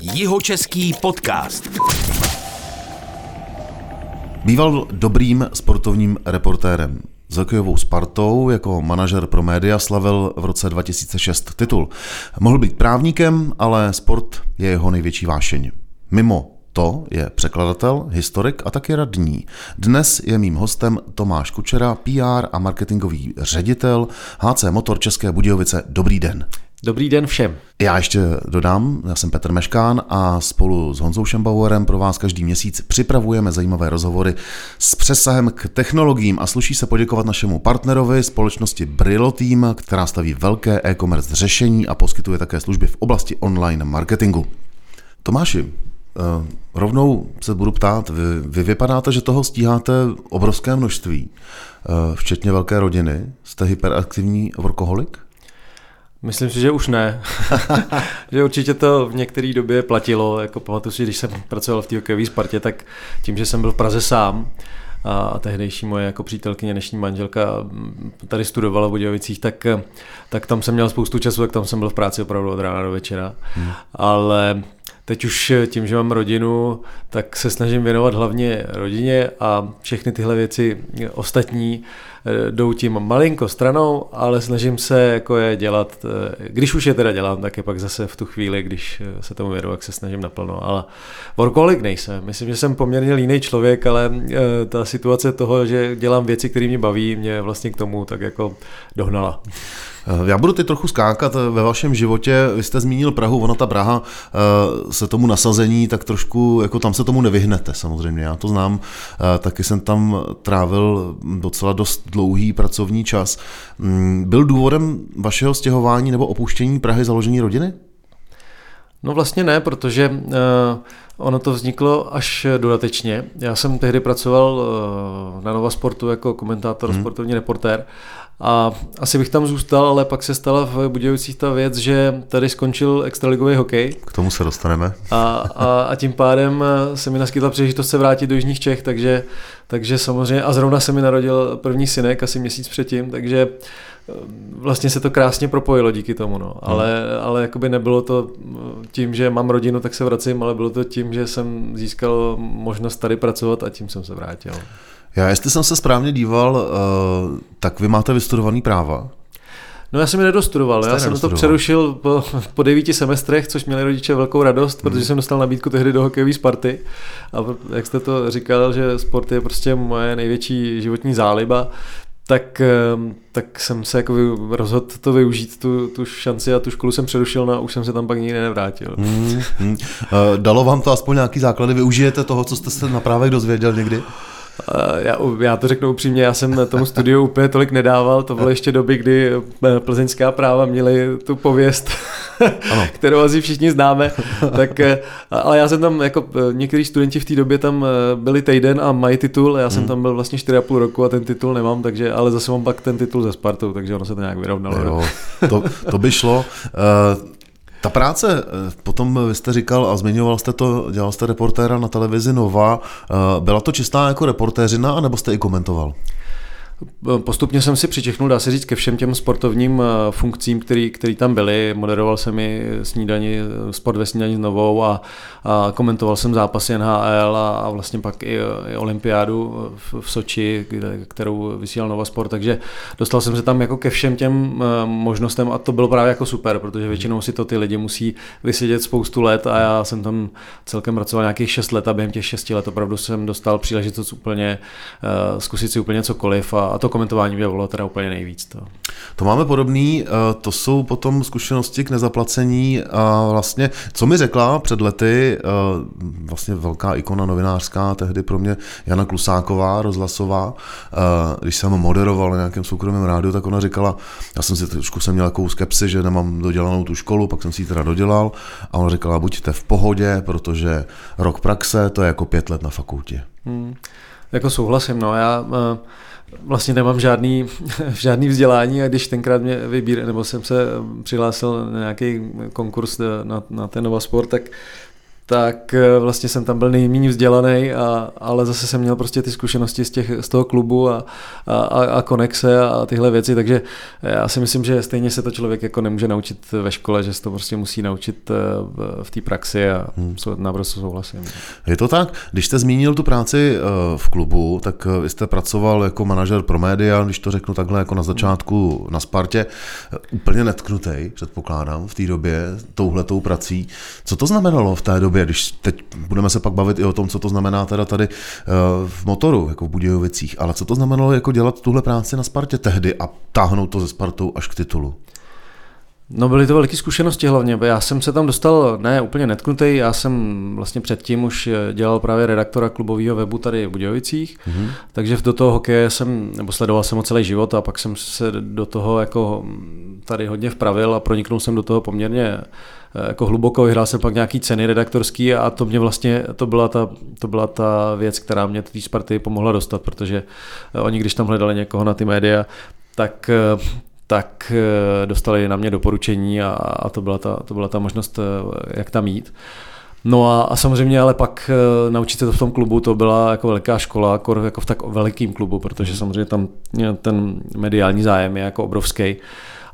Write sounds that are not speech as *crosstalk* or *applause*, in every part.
Jihočeský podcast. Býval dobrým sportovním reportérem. S hokejovou Spartou jako manažer pro média slavil v roce 2006 titul. Mohl být právníkem, ale sport je jeho největší vášeň. Mimo to je překladatel, historik a taky radní. Dnes je mým hostem Tomáš Kučera, PR a marketingový ředitel HC Motor České Budějovice. Dobrý den. Dobrý den všem. Já ještě dodám, já jsem Petr Meškán a spolu s Honzou Šembauerem pro vás každý měsíc připravujeme zajímavé rozhovory s přesahem k technologiím a sluší se poděkovat našemu partnerovi společnosti Brillo Team, která staví velké e-commerce řešení a poskytuje také služby v oblasti online marketingu. Tomáši, eh, rovnou se budu ptát, vy, vy vypadáte, že toho stíháte obrovské množství, eh, včetně velké rodiny. Jste hyperaktivní workoholik? Myslím si, že už ne. *laughs* že určitě to v některé době platilo. Jako pamatuju si, když jsem pracoval v té hokejové Spartě, tak tím, že jsem byl v Praze sám, a tehdejší moje jako přítelkyně, dnešní manželka tady studovala v Budějovicích, tak, tak tam jsem měl spoustu času, tak tam jsem byl v práci opravdu od rána do večera. Hmm. Ale teď už tím, že mám rodinu, tak se snažím věnovat hlavně rodině a všechny tyhle věci ostatní Eh, jdou tím malinko stranou, ale snažím se jako je dělat, eh, když už je teda dělám, tak je pak zase v tu chvíli, když eh, se tomu věnu, jak se snažím naplno. Ale workoholik nejsem. Myslím, že jsem poměrně líný člověk, ale ta situace toho, že dělám věci, které mě baví, mě vlastně k tomu tak jako dohnala. Já budu teď trochu skákat ve vašem životě. Vy jste zmínil Prahu, ona ta Praha se tomu nasazení, tak trošku, jako tam se tomu nevyhnete samozřejmě. Já to znám, taky jsem tam trávil docela dost dlouhý pracovní čas. Mm, byl důvodem vašeho stěhování nebo opuštění Prahy založení rodiny? No vlastně ne, protože uh, ono to vzniklo až dodatečně. Já jsem tehdy pracoval uh, na Nova Sportu jako komentátor, hmm. sportovní reportér a asi bych tam zůstal, ale pak se stala v Budějovicích ta věc, že tady skončil extraligový hokej. K tomu se dostaneme. A, a, a tím pádem se mi naskytla příležitost se vrátit do Jižních Čech, takže, takže samozřejmě, a zrovna se mi narodil první synek asi měsíc předtím, takže eh, vlastně se to krásně propojilo díky tomu, no. Hmm. ale, ale jakoby nebylo to tím, že mám rodinu, tak se vracím, ale bylo to tím, že jsem získal možnost tady pracovat a tím jsem se vrátil. Já, jestli jsem se správně díval, uh, tak vy máte vystudovaný práva. No já jsem je nedostudoval, Jste já jsem to přerušil po, po devíti semestrech, což měli rodiče velkou radost, protože hmm. jsem dostal nabídku tehdy do hokejové Sparty a jak jste to říkal, že sport je prostě moje největší životní záliba, tak, ehm, tak jsem se jako rozhodl to využít, tu, tu šanci a tu školu jsem přerušil no a už jsem se tam pak nikdy nevrátil. Hmm, hmm. Dalo vám to aspoň nějaký základy? Využijete toho, co jste se na právech dozvěděl někdy? Já, já to řeknu upřímně, já jsem tomu studiu úplně tolik nedával, to bylo ještě doby, kdy eh, plzeňská práva měly tu pověst, *laughs* kterou asi všichni známe, tak, eh, ale já jsem tam, jako eh, někteří studenti v té době tam byli týden a mají titul, já jsem hmm. tam byl vlastně 4,5 roku a ten titul nemám, takže, ale zase mám pak ten titul ze Spartou, takže ono se to nějak vyrovnalo. Jo, *laughs* to, to by šlo. Uh, ta práce, eh, potom vy jste říkal a zmiňoval jste to, dělal jste reportéra na televizi Nova, eh, byla to čistá jako reportéřina, nebo jste i komentoval? Postupně jsem si přičechnul, dá se říct, ke všem těm sportovním eh, funkcím, který, který tam byly. Moderoval jsem i snídani, sport ve snídani s novou a, a komentoval jsem zápasy NHL a, a vlastně pak i, i olympiádu v, v Soči, kde, kterou vysílal Nova Sport, takže dostal jsem se tam jako ke všem těm eh, možnostem a to bylo právě jako super, protože většinou si to ty lidi musí vysedět spoustu let a já jsem tam celkem pracoval nějakých 6 let a během těch 6 let opravdu jsem dostal příležitost úplně zkusit si úplně cokoliv a, a to komentování mě volalo teda úplně nejvíc. To. to máme podobný, eh, to jsou potom zkušenosti k nezaplacení a vlastně, co mi řekla před lety, eh, vlastně velká ikona novinářská, tehdy pro mě Jana Klusáková, rozhlasová, eh, když jsem moderoval na nějakém soukromém rádiu, tak ona říkala, já jsem si trošku jsem měl takovou skepsi, že nemám dodělanou tu školu, pak jsem si ji teda dodělal a ona říkala, buďte v pohodě, protože rok praxe, to je jako pět let na fakultě. Hmm. Jako souhlasím, no já uh vlastně nemám žádný, *laughs* žádný vzdělání a když tenkrát mě vybír, nebo jsem se přihlásil na nějaký konkurs na, na ten Nova Sport, tak tak eh, vlastně jsem tam byl nejméně vzdělaný, a, ale zase jsem měl prostě ty zkušenosti z, těch, z toho klubu a, a, a konexe a tyhle věci, takže já si myslím, že stejně se to člověk jako nemůže naučit ve škole, že se to prostě musí naučit eh, v té praxi a hmm. naprosto souhlasím. Je to tak? Když jste zmínil tu práci eh, v klubu, tak vy jste pracoval jako manažer pro média, když to řeknu takhle jako na začátku na Spartě, úplně netknutý, předpokládám, v té době, touhletou prací. Co to znamenalo v té době? Době, když teď budeme se pak bavit i o tom, co to znamená teda tady eh, v motoru, jako v Budějovicích, ale co to znamenalo jako dělat tuhle práci na Spartě tehdy a táhnout to ze Spartou až k titulu? No byly to veliké zkušenosti hlavně. Já jsem se tam dostal ne úplně netknutý, já jsem vlastně předtím už eh, dělal právě redaktora klubového webu tady v Budějovicích, mm-hmm. takže do toho hokeje jsem, nebo sledoval jsem ho celý život a pak jsem se do toho jako tady hodně vpravil a proniknul jsem do toho poměrně Eh, jako hluboko, vyhrál jsem pak nějaký ceny redaktorský a to mě vlastně, to byla ta, to byla ta věc, která mě té Sparty pomohla dostat, protože eh, oni, když tam hledali někoho na ty média, tak tak dostali na mě doporučení a, a to, byla ta, to byla ta možnost, jak tam jít. No a, a samozřejmě ale pak naučit se to v tom klubu, to byla jako veliká škola, jako, jako v tak velikým klubu, protože samozřejmě tam ten mediální zájem je jako obrovský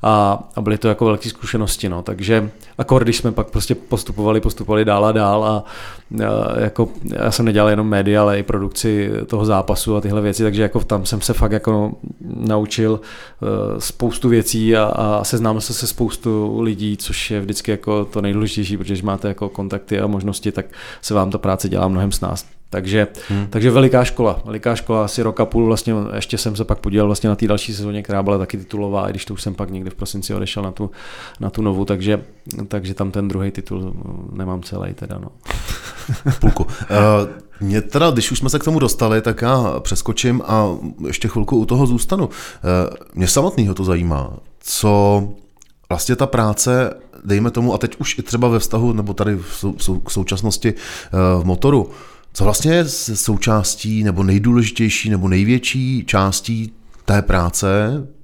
a, a byly to jako velké zkušenosti, no, takže akor, když jsme pak prostě postupovali, postupovali dál a dál a, a jako já jsem nedělal jenom média, ale i produkci toho zápasu a tyhle věci, takže jako tam jsem se fakt jako naučil uh, spoustu věcí a, a seznámil se se spoustu lidí, což je vždycky jako to nejdůležitější, protože když máte jako kontakty a možnosti, tak se vám ta práce dělá mnohem s nás. Takže, hmm. takže veliká škola, veliká škola, asi rok a půl, vlastně ještě jsem se pak podílel vlastně na té další sezóně, která byla taky titulová, i když to už jsem pak někdy v prosinci odešel na tu, na tu novou, takže, takže tam ten druhý titul nemám celý teda. No. *laughs* Půlku. Uh, mě teda, když už jsme se k tomu dostali, tak já přeskočím a ještě chvilku u toho zůstanu. Uh, mě samotného to zajímá, co vlastně ta práce, dejme tomu, a teď už i třeba ve vztahu, nebo tady v, sou, v současnosti uh, v motoru, co vlastně je součástí nebo nejdůležitější nebo největší částí té práce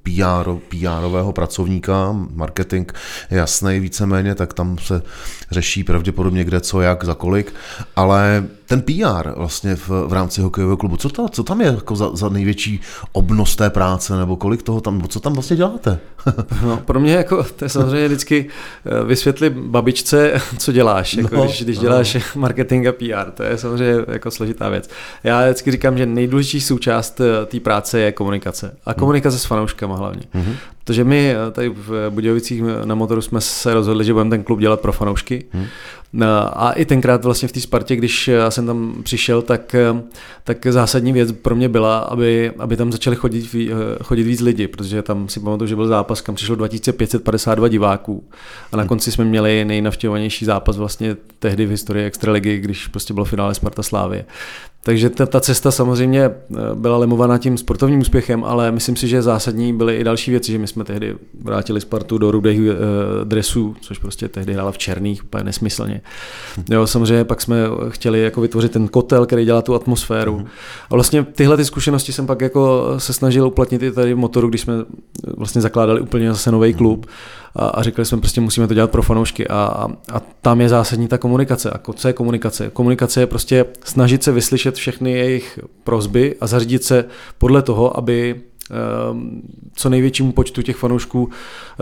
PR, PRového pracovníka, marketing je jasný víceméně, tak tam se řeší pravděpodobně kde, co, jak, za kolik, ale ten PR vlastně v, v rámci hokejového klubu, co, to, co tam je jako za, za největší obnos té práce, nebo kolik toho tam, co tam vlastně děláte? *laughs* no, pro mě jako, to je samozřejmě vždycky eh, vysvětlit babičce, co děláš, jako no, když, když děláš no. *laughs* marketing a PR, to je samozřejmě jako složitá věc. Já vždycky říkám, že nejdůležitější součást eh, té práce je komunikace. A komunikace hmm. s fanouškama hlavně. Mm-hmm. Protože my eh, tady v Budějovicích na motoru jsme se rozhodli, že budeme ten klub dělat pro fanoušky. Mm. A i tenkrát vlastně v té Spartě, když já jsem tam přišel, tak, tak zásadní věc pro mě byla, aby, aby tam začali chodit, chodit víc lidi, protože tam si pamatuju, že byl zápas, kam přišlo 2552 diváků a na konci jsme měli nejnavštěvovanější zápas vlastně tehdy v historii Extraligy, když prostě bylo finále Sparta Slávie. Takže ta, ta cesta samozřejmě eh, byla lemovaná tím sportovním úspěchem, ale myslím si, že zásadní byly i další věci, že my jsme tehdy vrátili Spartu do rudých uh, dresů, což prostě tehdy hrála v černých, úplně nesmyslně. Jo, samozřejmě pak jsme chtěli jako vytvořit ten kotel, který dělá tu atmosféru. Mm. A vlastně tyhle ty zkušenosti jsem pak jako se snažil uplatnit i tady v motoru, když jsme vlastně zakládali úplně zase nový klub. Mm a, a říkali jsme prostě musíme to dělat pro fanoušky a, a, a tam je zásadní ta komunikace. A co je komunikace? Komunikace je prostě snažit se vyslyšet všechny jejich prozby a zařídit se podle toho, aby co největšímu počtu těch fanoušků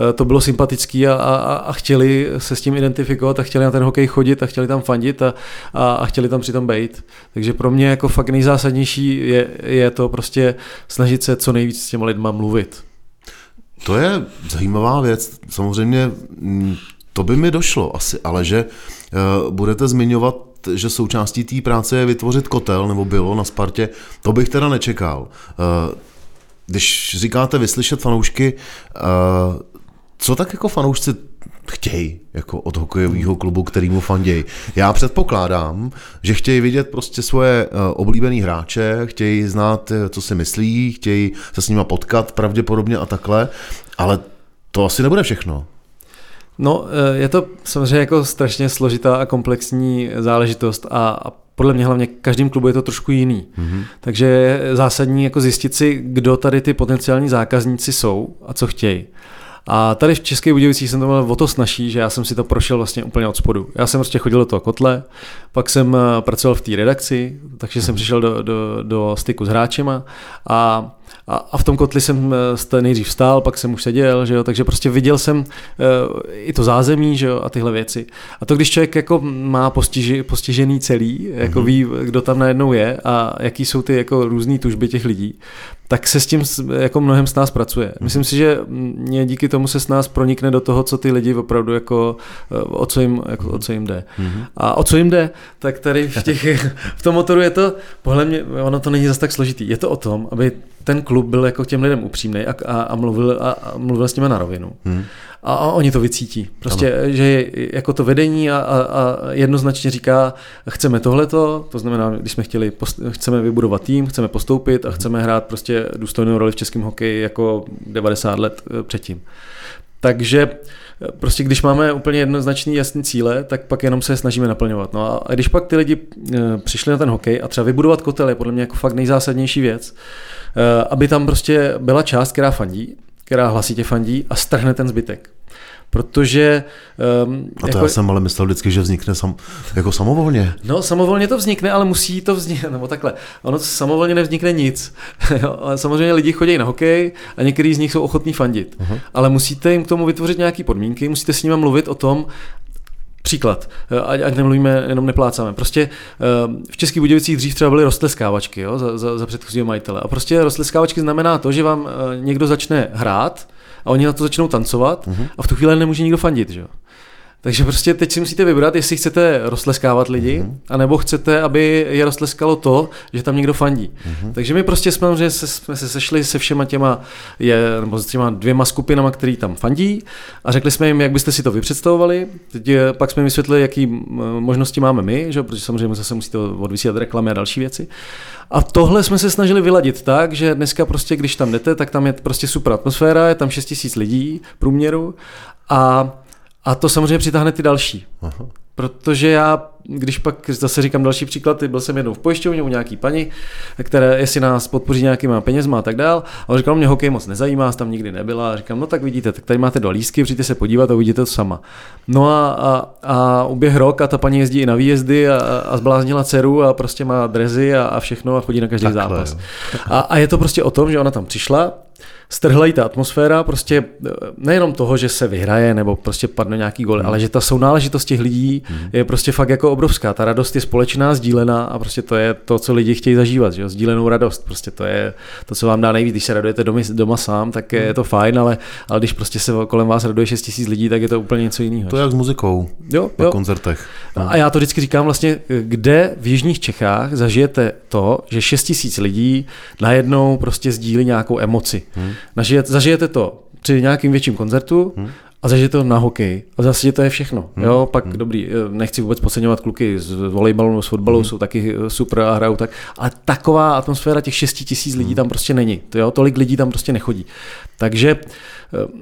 eh, to bylo sympatický a, a, a chtěli se s tím identifikovat a chtěli na ten hokej chodit a chtěli tam fandit a, a, a chtěli tam přitom být. Takže pro mě jako fakt nejzásadnější je, je to prostě snažit se co nejvíc s těma lidma mluvit. To je zajímavá věc. Samozřejmě mm, to by mi došlo asi, ale že eh, budete zmiňovat, že součástí té práce je vytvořit kotel, nebo bylo na Spartě, to bych teda nečekal. Eh, když říkáte vyslyšet fanoušky, eh, co tak jako fanoušci chtějí jako od hokejového klubu, který mu fandějí. Já předpokládám, že chtějí vidět prostě svoje uh, oblíbený hráče, chtějí znát, eh, co si myslí, chtějí se s nima potkat pravděpodobně a takhle, ale to asi nebude všechno. No, eh, je to samozřejmě jako strašně složitá a komplexní záležitost a, a podle mě hlavně každým klubu je to trošku jiný. Mm-hmm. Takže je zásadní jako zjistit si, kdo tady ty potenciální zákazníci jsou a co chtějí. A tady v České Budějovicích jsem to měl o to snaží, že já jsem si to prošel vlastně úplně od spodu. Já jsem prostě chodil do toho kotle, pak jsem eh, pracoval v té redakci, takže jsem přišel do, do, do styku s hráčema a a, a v tom kotli jsem eh, nejdřív vstál, pak jsem už seděl, že jo, takže prostě viděl jsem uh, i to zázemí, že jo, a tyhle věci. A to, když člověk jako má postiži, postižený celý, jako mm-hmm. ví, kdo tam najednou je a jaký jsou ty jako různé tužby těch lidí, tak se s tím jako mnohem s nás pracuje. Mm-hmm. Myslím si, že mě díky tomu se s nás pronikne do toho, co ty lidi opravdu jako, eh, o co jim, jako, o co jim jde. Mm-hmm. A o co jim jde, tak tady v, těch, *laughs* v tom motoru je to, podle mě, ono to není zase tak složitý, je to o tom, aby ten klub byl jako těm lidem upřímný a, a, a, mluvil, a, a mluvil s nimi na rovinu. Hmm. A, a oni to vycítí. Prostě, ano. že je, jako to vedení a, a, a jednoznačně říká, chceme tohleto, to znamená, když jsme chtěli, post, chceme vybudovat tým, chceme postoupit a chceme hrát prostě důstojnou roli v českém hokeji jako 90 let eh, předtím. Takže prostě když máme úplně jednoznačný jasný cíle, tak pak jenom se snažíme naplňovat. No a když pak ty lidi eh, přišli na ten hokej a třeba vybudovat kotel je podle mě jako fakt nejzásadnější věc, Eh, aby tam prostě byla část, která fandí, která hlasitě fandí a strhne ten zbytek. Protože... Um, a to jako, já jsem ale myslel vždycky, že vznikne sam, jako samovolně. No, samovolně to vznikne, ale musí to vzniknout, *laughs* nebo takhle. Ono samovolně nevznikne nic. *laughs* Samozřejmě lidi chodí na hokej a některý z nich jsou ochotní fandit. Uh-huh. Ale musíte jim k tomu vytvořit nějaké podmínky, musíte s nimi mluvit o tom, Příklad, eh, ať, ať nemluvíme, jenom neplácáme. Prostě eh, v Českých Budějovicích dřív třeba byly rostleskávačky jo, za, za, za předchozího majitele. A prostě rostleskávačky znamená to, že vám eh, někdo začne hrát a oni na to začnou tancovat uh-huh. a v tu chvíli nemůže nikdo fandit. Že? Takže prostě teď si musíte vybrat, jestli chcete rozleskávat lidi, mm-hmm. anebo chcete, aby je rozleskalo to, že tam někdo fandí. Mm-hmm. Takže my prostě jsme, že se, jsme se sešli se všema těma, je, nebo s těma dvěma skupinama, který tam fandí a řekli jsme jim, jak byste si to vypředstavovali. Teď je, pak jsme jim vysvětlili, jaký možnosti máme my, že? protože samozřejmě zase musíte odvysílat reklamy a další věci. A tohle jsme se snažili vyladit tak, že dneska prostě, když tam jdete, tak tam je prostě super atmosféra, je tam 6 000 lidí průměru a a to samozřejmě přitáhne ty další. Aha. Protože já, když pak zase říkám další příklad, byl jsem jednou v pojišťovně u nějaký paní, které jestli nás podpoří nějakýma penězma a tak dál. A on říkal, mě hokej moc nezajímá, tam nikdy nebyla. A říkám, no tak vidíte, tak tady máte do lísky, přijďte se podívat a uvidíte to sama. No a, a, a uběh rok a ta paní jezdí i na výjezdy a, a zbláznila dceru a prostě má drezy a, a všechno a chodí na každý Takhle, zápas. A, a je to prostě o tom, že ona tam přišla, strhla jí ta atmosféra, prostě eh, nejenom toho, že se vyhraje nebo prostě padne nějaký gol, hmm. ale že ta sounáležitost těch lidí hmm. je prostě fakt jako obrovská. Ta radost je společná, sdílená a prostě to je to, co lidi chtějí zažívat, že jo? sdílenou radost. Prostě to je to, co vám dá nejvíc. Když se radujete doma, doma sám, tak je, hmm. to fajn, ale, ale když prostě se kolem vás raduje 6 tisíc lidí, tak je to úplně něco jiného. To je jak s muzikou jo, na jo. koncertech. No. A já to vždycky říkám vlastně, kde v jižních Čechách zažijete to, že 6 tisíc lidí najednou prostě sdílí nějakou emoci. Hmm. Zažijete to při nějakým větším koncertu hmm a zažijete to na hokej a zase to je všechno. Hmm. Jo, pak hmm. dobrý, eh, nechci vůbec podceňovat kluky z volejbalu, z fotbalu, hmm. jsou taky eh, super a hrajou tak, ale taková atmosféra těch 6 tisíc lidí hmm. tam prostě není. To jo, tolik lidí tam prostě nechodí. Takže Eh,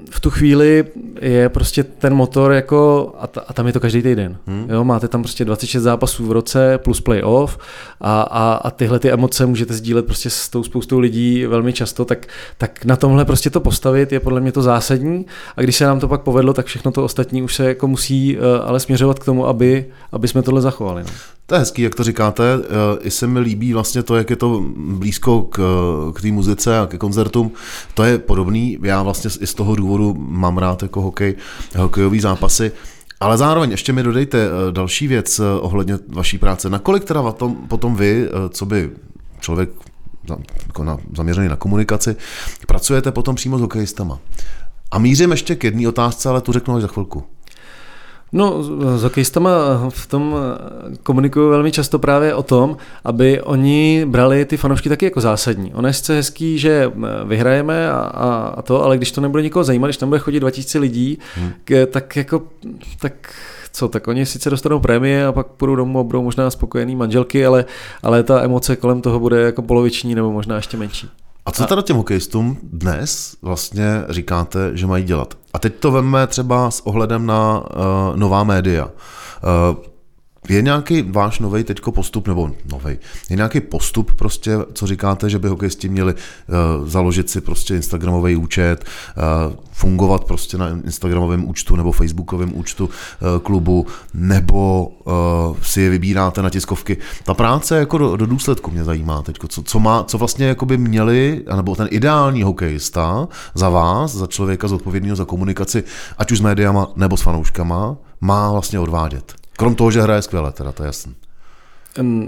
v tu chvíli je prostě ten motor jako, a, ta, a tam je to každý týden. Hmm. Jo, máte tam prostě 26 zápasů v roce plus playoff a, a, a tyhle ty emoce můžete sdílet prostě s tou spoustou lidí velmi často, tak, tak na tomhle prostě to postavit je podle mě to zásadní a když se nám to pak povedlo, tak všechno to ostatní už se jako musí uh, ale směřovat k tomu, aby, aby jsme tohle zachovali. No. To je hezký, jak to říkáte. Eh, I se mi líbí vlastně to, jak je to blízko k, k té muzice a ke koncertům. To je podobný. Já vlastně i z toho důvodu mám rád jako hokej, hokejový zápasy. Ale zároveň ještě mi dodejte eh, další věc eh, ohledně vaší práce. Nakolik teda potom, potom vy, co by člověk jako na, zaměřený na komunikaci, pracujete potom přímo s hokejistama? A mířím ještě k jedné otázce, ale tu řeknu až za chvilku. No, s hokejistama v tom komunikuju velmi často právě o tom, aby oni brali ty fanoušky taky jako zásadní. Ono je sice hezký, že vyhrajeme a, a, a to, ale když to nebude nikoho zajímat, když tam bude chodit 2000 lidí, hmm. tak jako, tak co, tak oni sice dostanou prémie a pak půjdou domů a budou možná spokojený manželky, ale, ale ta emoce kolem toho bude jako poloviční nebo možná ještě menší. A co teda těm hokejistům dnes vlastně říkáte, že mají dělat? A teď to veme třeba s ohledem na uh, nová média. Uh, Je nějaký váš nový teďko postup, nebo nový, je nějaký postup prostě, co říkáte, že by hokejisti měli uh, založit si prostě Instagramový účet, uh, fungovat prostě na Instagramovém účtu nebo Facebookovém účtu uh, klubu, nebo uh, si je vybíráte na tiskovky. Ta práce jako do, do důsledku mě zajímá teď, co, co, má, co vlastně jako by měli, nebo ten ideální hokejista za vás, za člověka zodpovědného za komunikaci, ať už s médiama nebo s fanouškama, má vlastně odvádět. Krom toho, že hraje skvěle, teda to je jasný.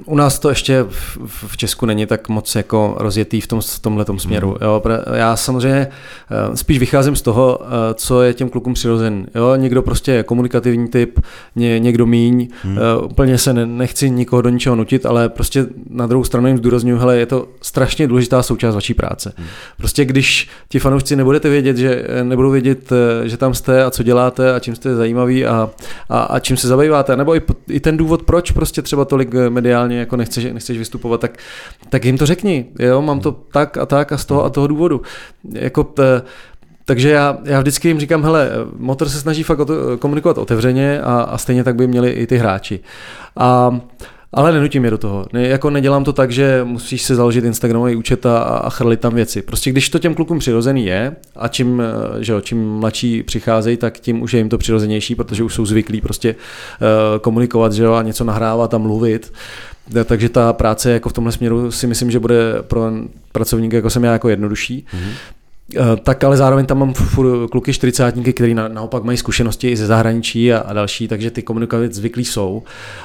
U nás to ještě v Česku není tak moc jako rozjetý v, tom, v tomhle směru. Hmm. Jo. Já samozřejmě eh, spíš vycházím z toho, eh, co je těm klukům přirozen. Jo. Někdo prostě je komunikativní typ, ně, někdo míň. Hmm. Uh, úplně se ne, nechci nikoho do ničeho nutit, ale prostě na druhou stranu jim zdůraznuju, hele, je to strašně důležitá součást vaší práce. Hmm. Prostě když ti fanoušci nebudete vědět, že nebudou vědět, že tam jste a co děláte a čím jste zajímaví a, a, a čím se zabýváte, nebo i, i ten důvod, proč prostě třeba tolik mediálně jako nechceš, nechceš vystupovat, tak, tak jim to řekni, jo, mám to tak a tak a z toho a toho důvodu. Jako t, takže já, já vždycky jim říkám, hele, motor se snaží fakt komunikovat otevřeně a, a stejně tak by měli i ty hráči. A ale nenutím je do toho. Ne, jako nedělám to tak, že musíš si založit Instagramový účet a, a chrlit tam věci. Prostě když to těm klukům přirozený je a čím, eh, že jo, čím mladší přicházejí, tak tím už je jim to přirozenější, protože už jsou zvyklí prostě uh, komunikovat že jo, a něco nahrávat a mluvit. Takže ta práce jako v tomhle směru si myslím, že bude pro pracovníky jako jsem já jako jednodušší. Mm-hmm. Eh, tak ale zároveň tam mám kluky čtyřicátníky, kteří na, naopak mají zkušenosti i ze zahraničí a, a další, takže ty komunikovat zvyklí jsou.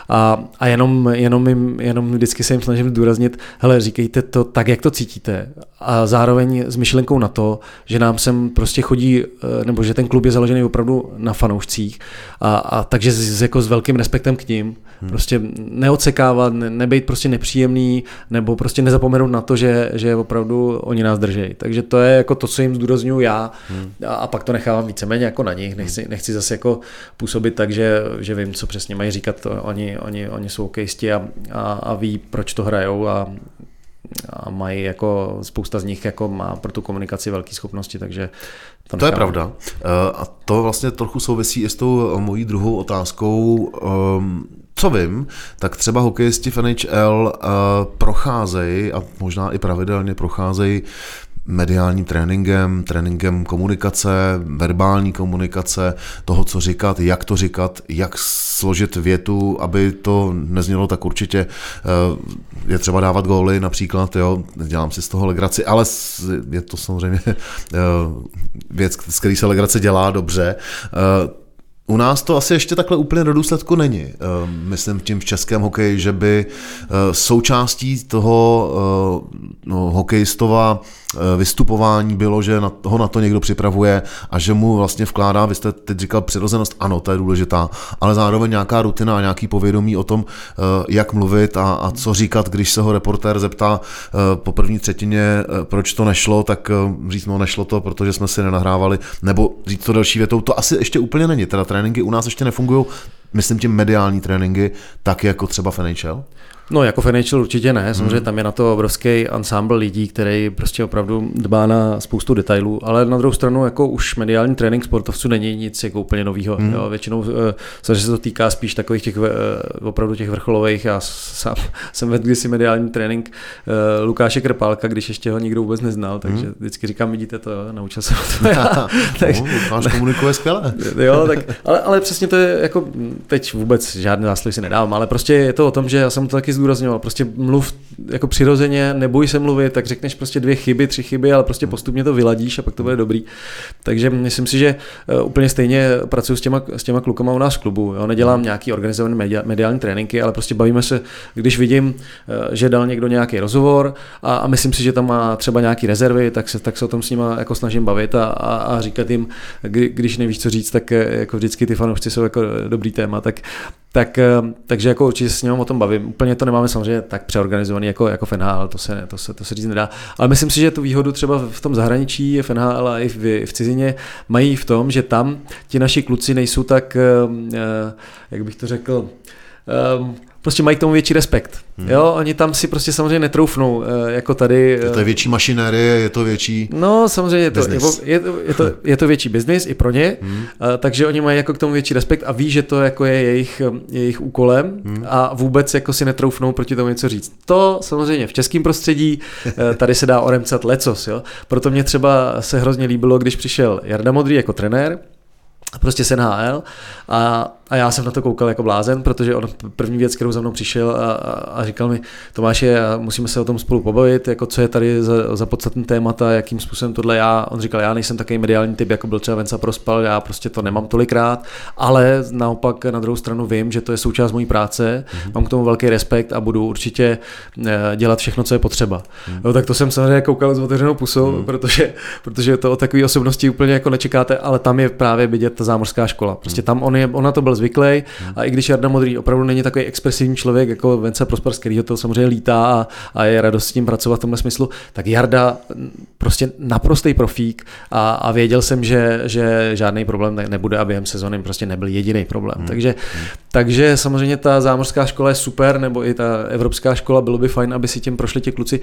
A, a jenom, jenom, jim, jenom vždycky se jim snažím zdůraznit, hele, říkejte to tak, jak to cítíte. A zároveň s myšlenkou na to, že nám sem prostě chodí, eh, nebo že ten klub je založený opravdu na fanoušcích. A, a takže s, jako s velkým respektem k ním. Hmm. Prostě neodsekávat, ne, nebejt prostě nepříjemný, nebo prostě nezapomenout na to, že, že opravdu oni nás drží. Takže to je jako to, co jim zdůraznuju já hmm. a, a pak to nechávám víceméně jako na nich. Nechci, hmm. nechci zase jako působit tak, že, že vím, co přesně mají říkat. Oni, oni, oni jsou hokejisti a, a, a ví, proč to hrajou a, a mají jako spousta z nich jako má pro tu komunikaci velké schopnosti, takže to, to je pravda. Eh, a to vlastně trochu souvisí i s tou mojí druhou otázkou. Ehm, co vím, tak třeba hokejisti v NHL eh, procházejí a možná i pravidelně procházejí mediálním tréninkem, tréninkem komunikace, verbální komunikace, toho, co říkat, jak to říkat, jak složit větu, aby to neznělo tak určitě. Eh, je třeba dávat góly například, jo, dělám si z toho legraci, ale je to samozřejmě eh, věc, z který se legrace dělá dobře. U nás to asi ještě takhle úplně do důsledku není. Eh, myslím tím v českém hokeji, že by eh, součástí toho eh, no, hokejistova vystupování bylo, že ho na to někdo připravuje a že mu vlastně vkládá, vy jste teď říkal přirozenost, ano, to je důležitá, ale zároveň nějaká rutina a nějaký povědomí o tom, jak mluvit a, a co říkat, když se ho reportér zeptá po první třetině, proč to nešlo, tak říct, no nešlo to, protože jsme si nenahrávali, nebo říct to další větou, to asi ještě úplně není, teda tréninky u nás ještě nefungují, myslím tím mediální tréninky, tak jako třeba v NHL? No jako NHL určitě ne, samozřejmě hmm. tam je na to obrovský ensemble lidí, který prostě opravdu dbá na spoustu detailů, ale na druhou stranu jako už mediální trénink sportovců není nic jako úplně novýho. Hmm. Jo, většinou že se to týká spíš takových těch eh, opravdu těch vrcholových. Já sám *laughs* jsem vedl kdysi mediální trénink uh, Lukáše Krpálka, když ještě ho nikdo vůbec neznal, takže hmm. vždycky říkám, vidíte to, naučil jsem to. Já. *laughs* *laughs* tak, no, Lukáš komunikuje skvěle. jo, tak, ale, ale přesně to je jako, teď vůbec žádné zásluhy si nedávám, ale prostě je to o tom, že já jsem to taky zdůrazňoval. Prostě mluv jako přirozeně, neboj se mluvit, tak řekneš prostě dvě chyby, tři chyby, ale prostě postupně to vyladíš a pak to bude dobrý. Takže myslím si, že eh, úplně stejně pracuji s těma, s těma klukama u nás v klubu. Jo? Nedělám nějaký organizovaný media, mediální tréninky, ale prostě bavíme se, když vidím, eh, že dal někdo nějaký rozhovor a, a myslím si, že tam má třeba nějaký rezervy, tak se, tak se o tom s nima jako snažím bavit a, a, a říkat jim, kdy, když nevíš, co říct, tak eh, jako vždycky ty fanoušci jsou jako dobrý téma, tak, tak, takže jako určitě s ním o tom bavím. Úplně to nemáme samozřejmě tak přeorganizovaný jako, jako FNHL, to se, to, se, to se říct nedá. Ale myslím si, že tu výhodu třeba v tom zahraničí FNHL a i v, v cizině mají v tom, že tam ti naši kluci nejsou tak, eh, jak bych to řekl, um, prostě mají k tomu větší respekt. Hmm. Jo, oni tam si prostě samozřejmě netroufnou, eh, jako tady. Je to je větší mašinérie, je to větší No, samozřejmě je to, je, je, to, je, to, *laughs* je to větší biznis i pro ně, hmm. takže oni mají jako k tomu větší respekt a ví, že to jako je jejich, jejich úkolem hmm. a vůbec jako si netroufnou proti tomu něco říct. To samozřejmě v českém prostředí, eh, tady se dá oremcat lecos, jo. Proto mě třeba se hrozně líbilo, když přišel Jarda Modrý jako trenér, prostě z NHL a a já jsem na to koukal jako blázen, protože on první věc, kterou za mnou přišel a, a, říkal mi, Tomáše, musíme se o tom spolu pobavit, jako co je tady za, za podstatný témata, jakým způsobem tohle já, on říkal, já nejsem takový mediální typ, jako byl třeba Venca Prospal, já prostě to nemám tolikrát, ale naopak na druhou stranu vím, že to je součást mojí práce, mm-hmm. mám k tomu velký respekt a budu určitě eh, dělat všechno, co je potřeba. Mm-hmm. No, tak to jsem samozřejmě koukal s otevřenou pusou, mm-hmm. protože, protože to o takové osobnosti úplně jako nečekáte, ale tam je právě vidět ta zámořská škola. Prostě tam on je, ona to byl zvyklý. A i když Jarda Modrý opravdu není takový expresivní člověk jako Vence Prospers, který to samozřejmě lítá a, a je radost s tím pracovat v tomhle smyslu, tak Jarda prostě naprostý profík a, a věděl jsem, že, že žádný problém nebude a během sezóny prostě nebyl jediný problém. Hmm. Takže, takže samozřejmě ta zámořská škola je super, nebo i ta evropská škola, bylo by fajn, aby si tím prošli ti kluci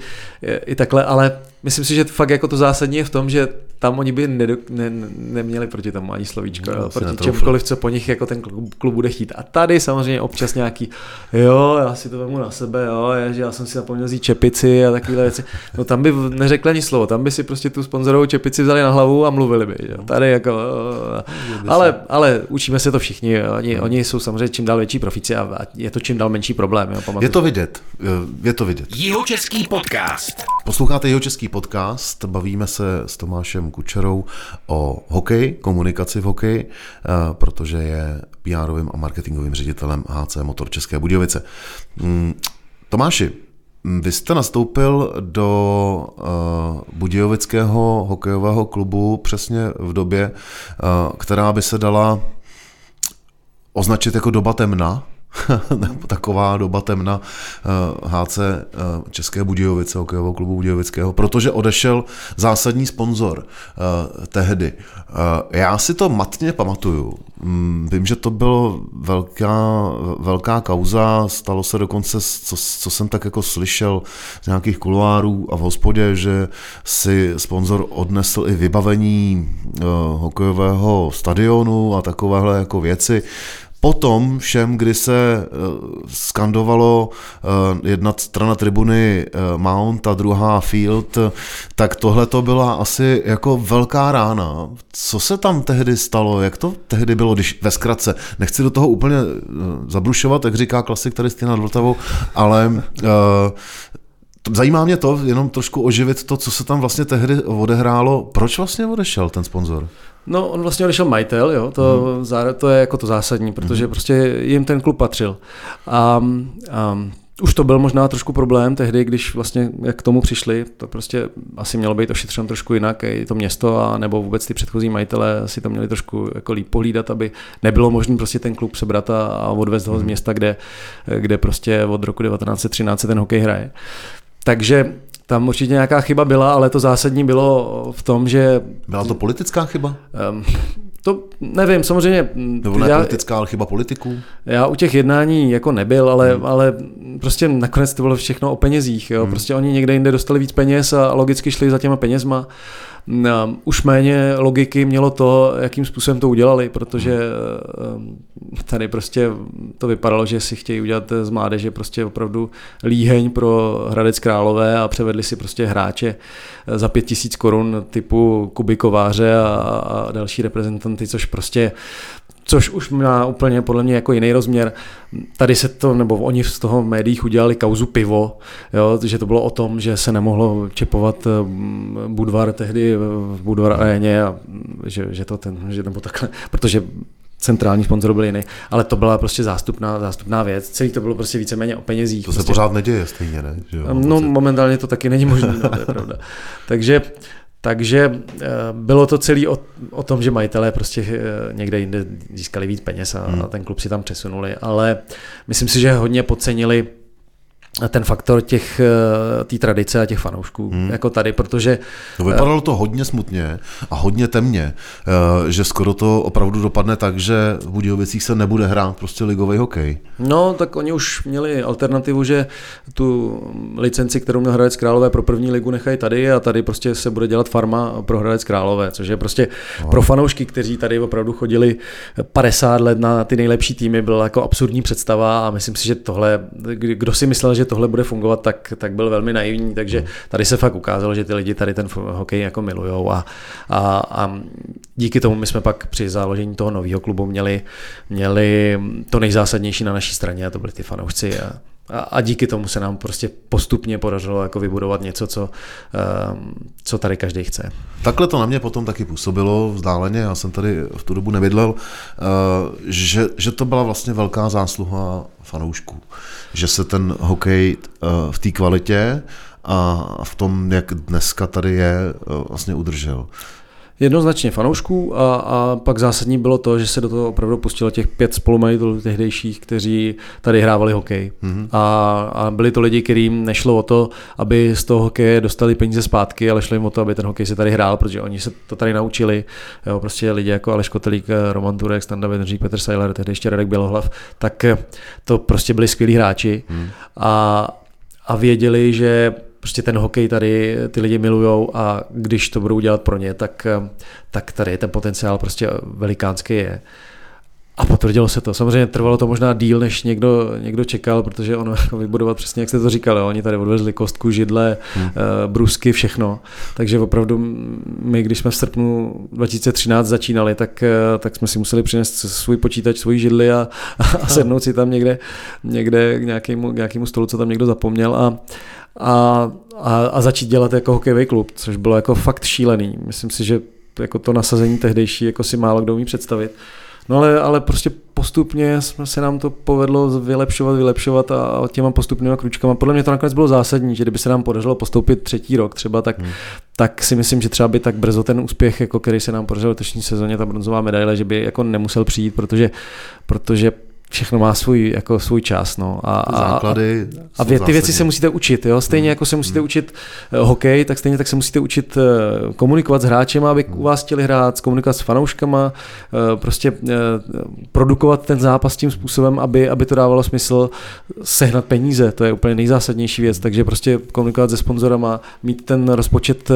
i takhle, ale myslím si, že fakt jako to zásadní je v tom, že tam oni by nedo, ne, neměli proti tomu ani slovíčko, no, proti čemkoliv, co po nich jako ten klub, klub bude chtít. A tady samozřejmě občas nějaký, jo, já si to vemu na sebe, jo, je, že já jsem si zapomněl vzít čepici a takové věci. No tam by neřekli ani slovo, tam by si prostě tu sponzorovou čepici vzali na hlavu a mluvili by. Jo. Tady jako, ale, ale učíme se to všichni, oni, hmm. oni jsou samozřejmě čím dál větší profici a je to čím dál menší problém. Jo, je to vidět, je to vidět. Jihočeský podcast. Posloucháte Jihočeský podcast, bavíme se s Tomášem Kučerou o hokeji, komunikaci v hokeji, eh, protože je PR a marketingovým ředitelem HC Motor České Budějovice. Mm, Tomáši, mm, vy jste nastoupil do uh, Budějovického hokejového klubu přesně v době, uh, která by se dala označit jako doba temna, *laughs* nebo taková doba temna HC eh, eh, České Budějovice, hokejového klubu Budějovického, protože odešel zásadní sponzor eh, tehdy. Já si to matně pamatuju. Mm, vím, že to bylo velká, velká kauza, stalo se dokonce, co, co jsem tak jako slyšel z nějakých kuloárů a v hospodě, že si sponzor odnesl i vybavení hokejového stadionu a takovéhle jako věci. Potom všem, kdy se uh, skandovalo uh, jedna strana tribuny uh, Mount a druhá Field, tak tohle to byla asi jako velká rána. Co se tam tehdy stalo? Jak to tehdy bylo, když ve zkratce, nechci do toho úplně zabrušovat, jak říká klasik tady Stina Vltavou, ale Zajímá mě to, jenom trošku oživit to, co se tam vlastně tehdy odehrálo. Proč vlastně odešel ten sponzor? No, on vlastně odešel majitel, jo, to, hmm. to je jako to zásadní, protože hmm. prostě jim ten klub patřil. A, a už to byl možná trošku problém tehdy, když vlastně jak k tomu přišli, to prostě asi mělo být ošetřeno trošku jinak, i to město, a nebo vůbec ty předchozí majitelé si to měli trošku jako líp pohlídat, aby nebylo možné prostě ten klub sebrat a, odvést ho z hmm. města, kde, kde prostě od roku 1913 ten hokej hraje. Takže tam určitě nějaká chyba byla, ale to zásadní bylo v tom, že... Byla to politická chyba? Um, to nevím, samozřejmě... Nebo ne já, politická, ale chyba politiků? Já u těch jednání jako nebyl, ale, hmm. ale prostě nakonec to bylo všechno o penězích. Jo? Hmm. Prostě oni někde jinde dostali víc peněz a logicky šli za těma penězma. Už méně logiky mělo to, jakým způsobem to udělali, protože um, tady prostě to vypadalo, že si chtějí udělat z mládeže prostě opravdu líheň pro Hradec Králové a převedli si prostě hráče za pět tisíc korun typu Kubikováře a, a další reprezentanty, což prostě což už má úplně podle mě jako jiný rozměr. Tady se to, nebo oni z toho v médiích udělali kauzu pivo, jo, že to bylo o tom, že se nemohlo čepovat mm, Budvar tehdy v Budvar aréně a že, že to ten, že nebo takhle, protože centrální sponzor byl jiný, ale to byla prostě zástupná, zástupná věc. Celý to bylo prostě víceméně o penězích. To se prostě. pořád neděje stejně, ne? Že jo, no momentálně to taky není možné, no, to je pravda. Takže takže eh, bylo to celé o, o tom, že majitelé prostě eh, někde jinde získali víc peněz a, hmm. ten klub si tam přesunuli, ale myslím si, že hodně podcenili ten faktor těch eh, té tradice a těch fanoušků hmm. jako tady, protože... No vypadalo to hodně smutně a hodně temně, eh, že skoro to opravdu dopadne tak, že v Budějovicích se nebude hrát prostě ligový hokej. No, tak oni už měli alternativu, že tu licenci, kterou měl Hradec Králové pro první ligu nechají tady a tady prostě se bude dělat farma pro Hradec Králové, což je prostě no. pro fanoušky, kteří tady opravdu chodili 50 let na ty nejlepší týmy, byla jako absurdní představa a myslím si, že tohle, kdo si myslel, že tohle bude fungovat, tak, tak byl velmi naivní, takže hmm. tady se fakt ukázalo, že ty lidi tady ten hokej jako milujou a, a, a díky tomu my jsme pak při založení toho nového klubu měli, měli to nejzásadnější na naší straně a to byli ty fanoušci a, a, a díky tomu se nám prostě postupně podařilo jako vybudovat něco, co, um, co tady každý chce. Takhle to na mě potom taky působilo vzdáleně, já jsem tady v tu dobu nevydlel, uh, že, že to byla vlastně velká zásluha fanoušků. Že se ten hokej uh, v té kvalitě a v tom, jak dneska tady je, uh, vlastně udržel. Jednoznačně fanoušků a, a pak zásadní bylo to, že se do toho opravdu pustilo těch pět spolumajitelů tehdejších, kteří tady hrávali hokej. Mm-hmm. A, a byli to lidi, kterým nešlo o to, aby z toho hokeje dostali peníze zpátky, ale šlo jim o to, aby ten hokej se tady hrál, protože oni se to tady naučili. Jo, prostě lidi jako Aleš Kotelík, Roman Turek, Standa Vedržík, Petr Seiler, tehdy ještě Radek Bělohlav, tak to prostě byli skvělí hráči. Mm. A, a věděli, že prostě ten hokej tady ty lidi milujou a když to budou dělat pro ně, tak, tak tady ten potenciál prostě velikánský je. A potvrdilo se to. Samozřejmě trvalo to možná díl, než někdo, někdo čekal, protože ono *laughs* jako vybudovat přesně, jak jste to říkali, oni tady odvezli kostku, židle, hmm. Eh, brusky, všechno. Takže opravdu my, když jsme v srpnu 2013 začínali, tak, eh, tak jsme si museli přinést svůj počítač, svůj židli a, a sednout si tam někde, někde k nějakému, k nějakému stolu, co tam někdo zapomněl a, a, a, a začít dělat jako hokejový klub, což bylo jako fakt šílený. Myslím si, že jako to nasazení tehdejší jako si málo kdo umí představit. No ale, ale prostě postupně jsme se nám to povedlo vylepšovat, vylepšovat a, a těma postupnými kručkama. Podle mě to nakonec bylo zásadní, že kdyby se nám podařilo postoupit třetí rok třeba, tak, hmm. tak si myslím, že třeba by tak brzo ten úspěch, jako který se nám podařilo v letošní sezóně, ta bronzová medaile, že by jako nemusel přijít, protože, protože všechno má svůj, jako svůj čas. No. A, a, základy a, a vě, ty věci se musíte učit. Jo? Stejně hmm. jako se musíte hmm. učit uh, hokej, tak stejně tak se musíte učit uh, komunikovat s hráčem, aby hmm. u vás chtěli hrát, komunikovat s fanouškama, uh, prostě produkovat ten zápas tím způsobem, aby, aby to dávalo smysl sehnat peníze. To je úplně nejzásadnější věc. Takže prostě komunikovat se sponzorama, mít ten rozpočet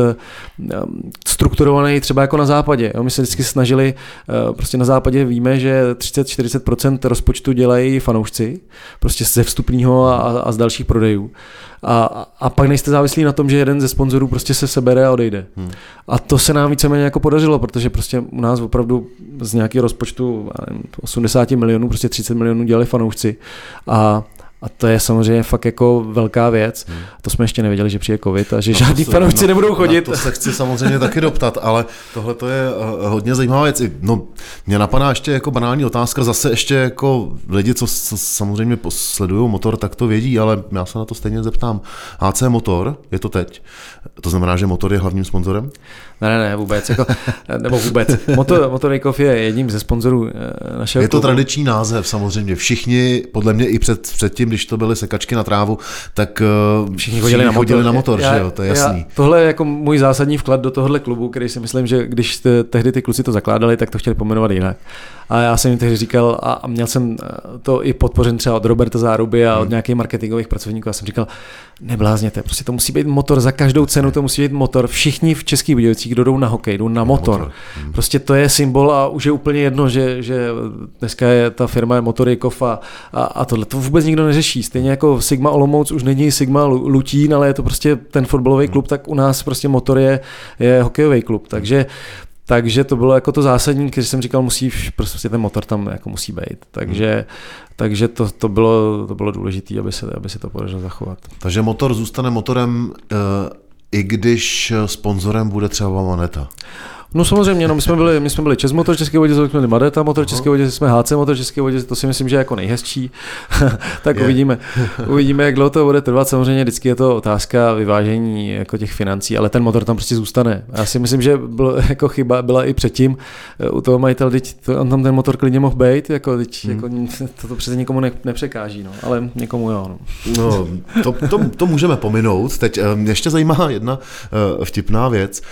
strukturovaný třeba jako na západě. Jo? My se vždycky snažili, prostě na západě víme, že 30-40% rozpočtu tu dělají fanoušci, prostě ze vstupního a, a z dalších prodejů. A, a pak nejste závislí na tom, že jeden ze sponzorů prostě se sebere a odejde. Hmm. A to se nám víceméně jako podařilo, protože prostě u nás opravdu z nějakého rozpočtu 80 milionů, prostě 30 milionů dělali fanoušci. A a to je samozřejmě fakt jako velká věc. Hmm. To jsme ještě nevěděli, že přijde covid a že no žádní fanoušci no, nebudou chodit. To se chci samozřejmě taky doptat, ale tohle to je uh, hodně zajímavá věc. No, mě napadá ještě jako banální otázka, zase ještě jako lidi, co, samozřejmě sledují motor, tak to vědí, ale já se na to stejně zeptám. HC Motor, je to teď? To znamená, že motor je hlavním sponzorem? Ne, ne, ne, vůbec. Jako, nebo vůbec. Motor, Motorikov je jedním ze sponzorů eh, našeho Je to klubu. tradiční název samozřejmě. Všichni, podle mě i před, před tím, když to byly sekačky na trávu, tak eh, všichni chodili na motor, na motor já, že jo, to je jasný. Já, tohle je jako můj zásadní vklad do tohohle klubu, který si myslím, že když tehdy ty kluci to zakládali, tak to chtěli pomenovat jinak. A já jsem jim tehdy říkal, a měl jsem eh, to i podpořen třeba od Roberta Záruby a od hmm. nějakých marketingových pracovníků, já jsem říkal, neblázněte, prostě to musí být motor za každou cenu, to musí být motor. Všichni v Českých Budějovicích, kdo jdou na hokej, jdou na motor. motor. Hmm. Prostě to je symbol a už je úplně jedno, že, že dneska je ta firma je Motorikov a, a, a tohle. To vůbec nikdo neřeší. Stejně jako Sigma Olomouc už není Sigma Lutín, ale je to prostě ten fotbalový hmm. klub, tak u nás prostě motor je, je hokejový klub. Takže takže to bylo jako to zásadní, když jsem říkal, musí, prostě ten motor tam jako musí být. Takže, hmm. takže to, to, bylo, to bylo důležité, aby se, aby se to podařilo zachovat. Takže motor zůstane motorem, e, i když sponzorem bude třeba Moneta. No samozřejmě, no my jsme byli, my jsme byli Čes Motor České vodě, jsme byli Madeta Motor České vodě, jsme HC Motor České vodě, to si myslím, že je jako nejhezčí. *laughs* tak Je. uvidíme, *laughs* uvidíme, jak dlouho to bude trvat. Samozřejmě vždycky je to otázka vyvážení jako těch financí, ale ten motor tam prostě zůstane. Já si myslím, že byl, *laughs* jako chyba byla i předtím eh, u toho majitele, teď to, on tam ten motor klidně mohl být, jako, teď, Hmm. jako, to, to přece nikomu ne, nepřekáží, no, ale někomu jo. No. No, to, to, to můžeme pominout. Teď eh, mě ještě zajímá jedna eh, vtipná věc.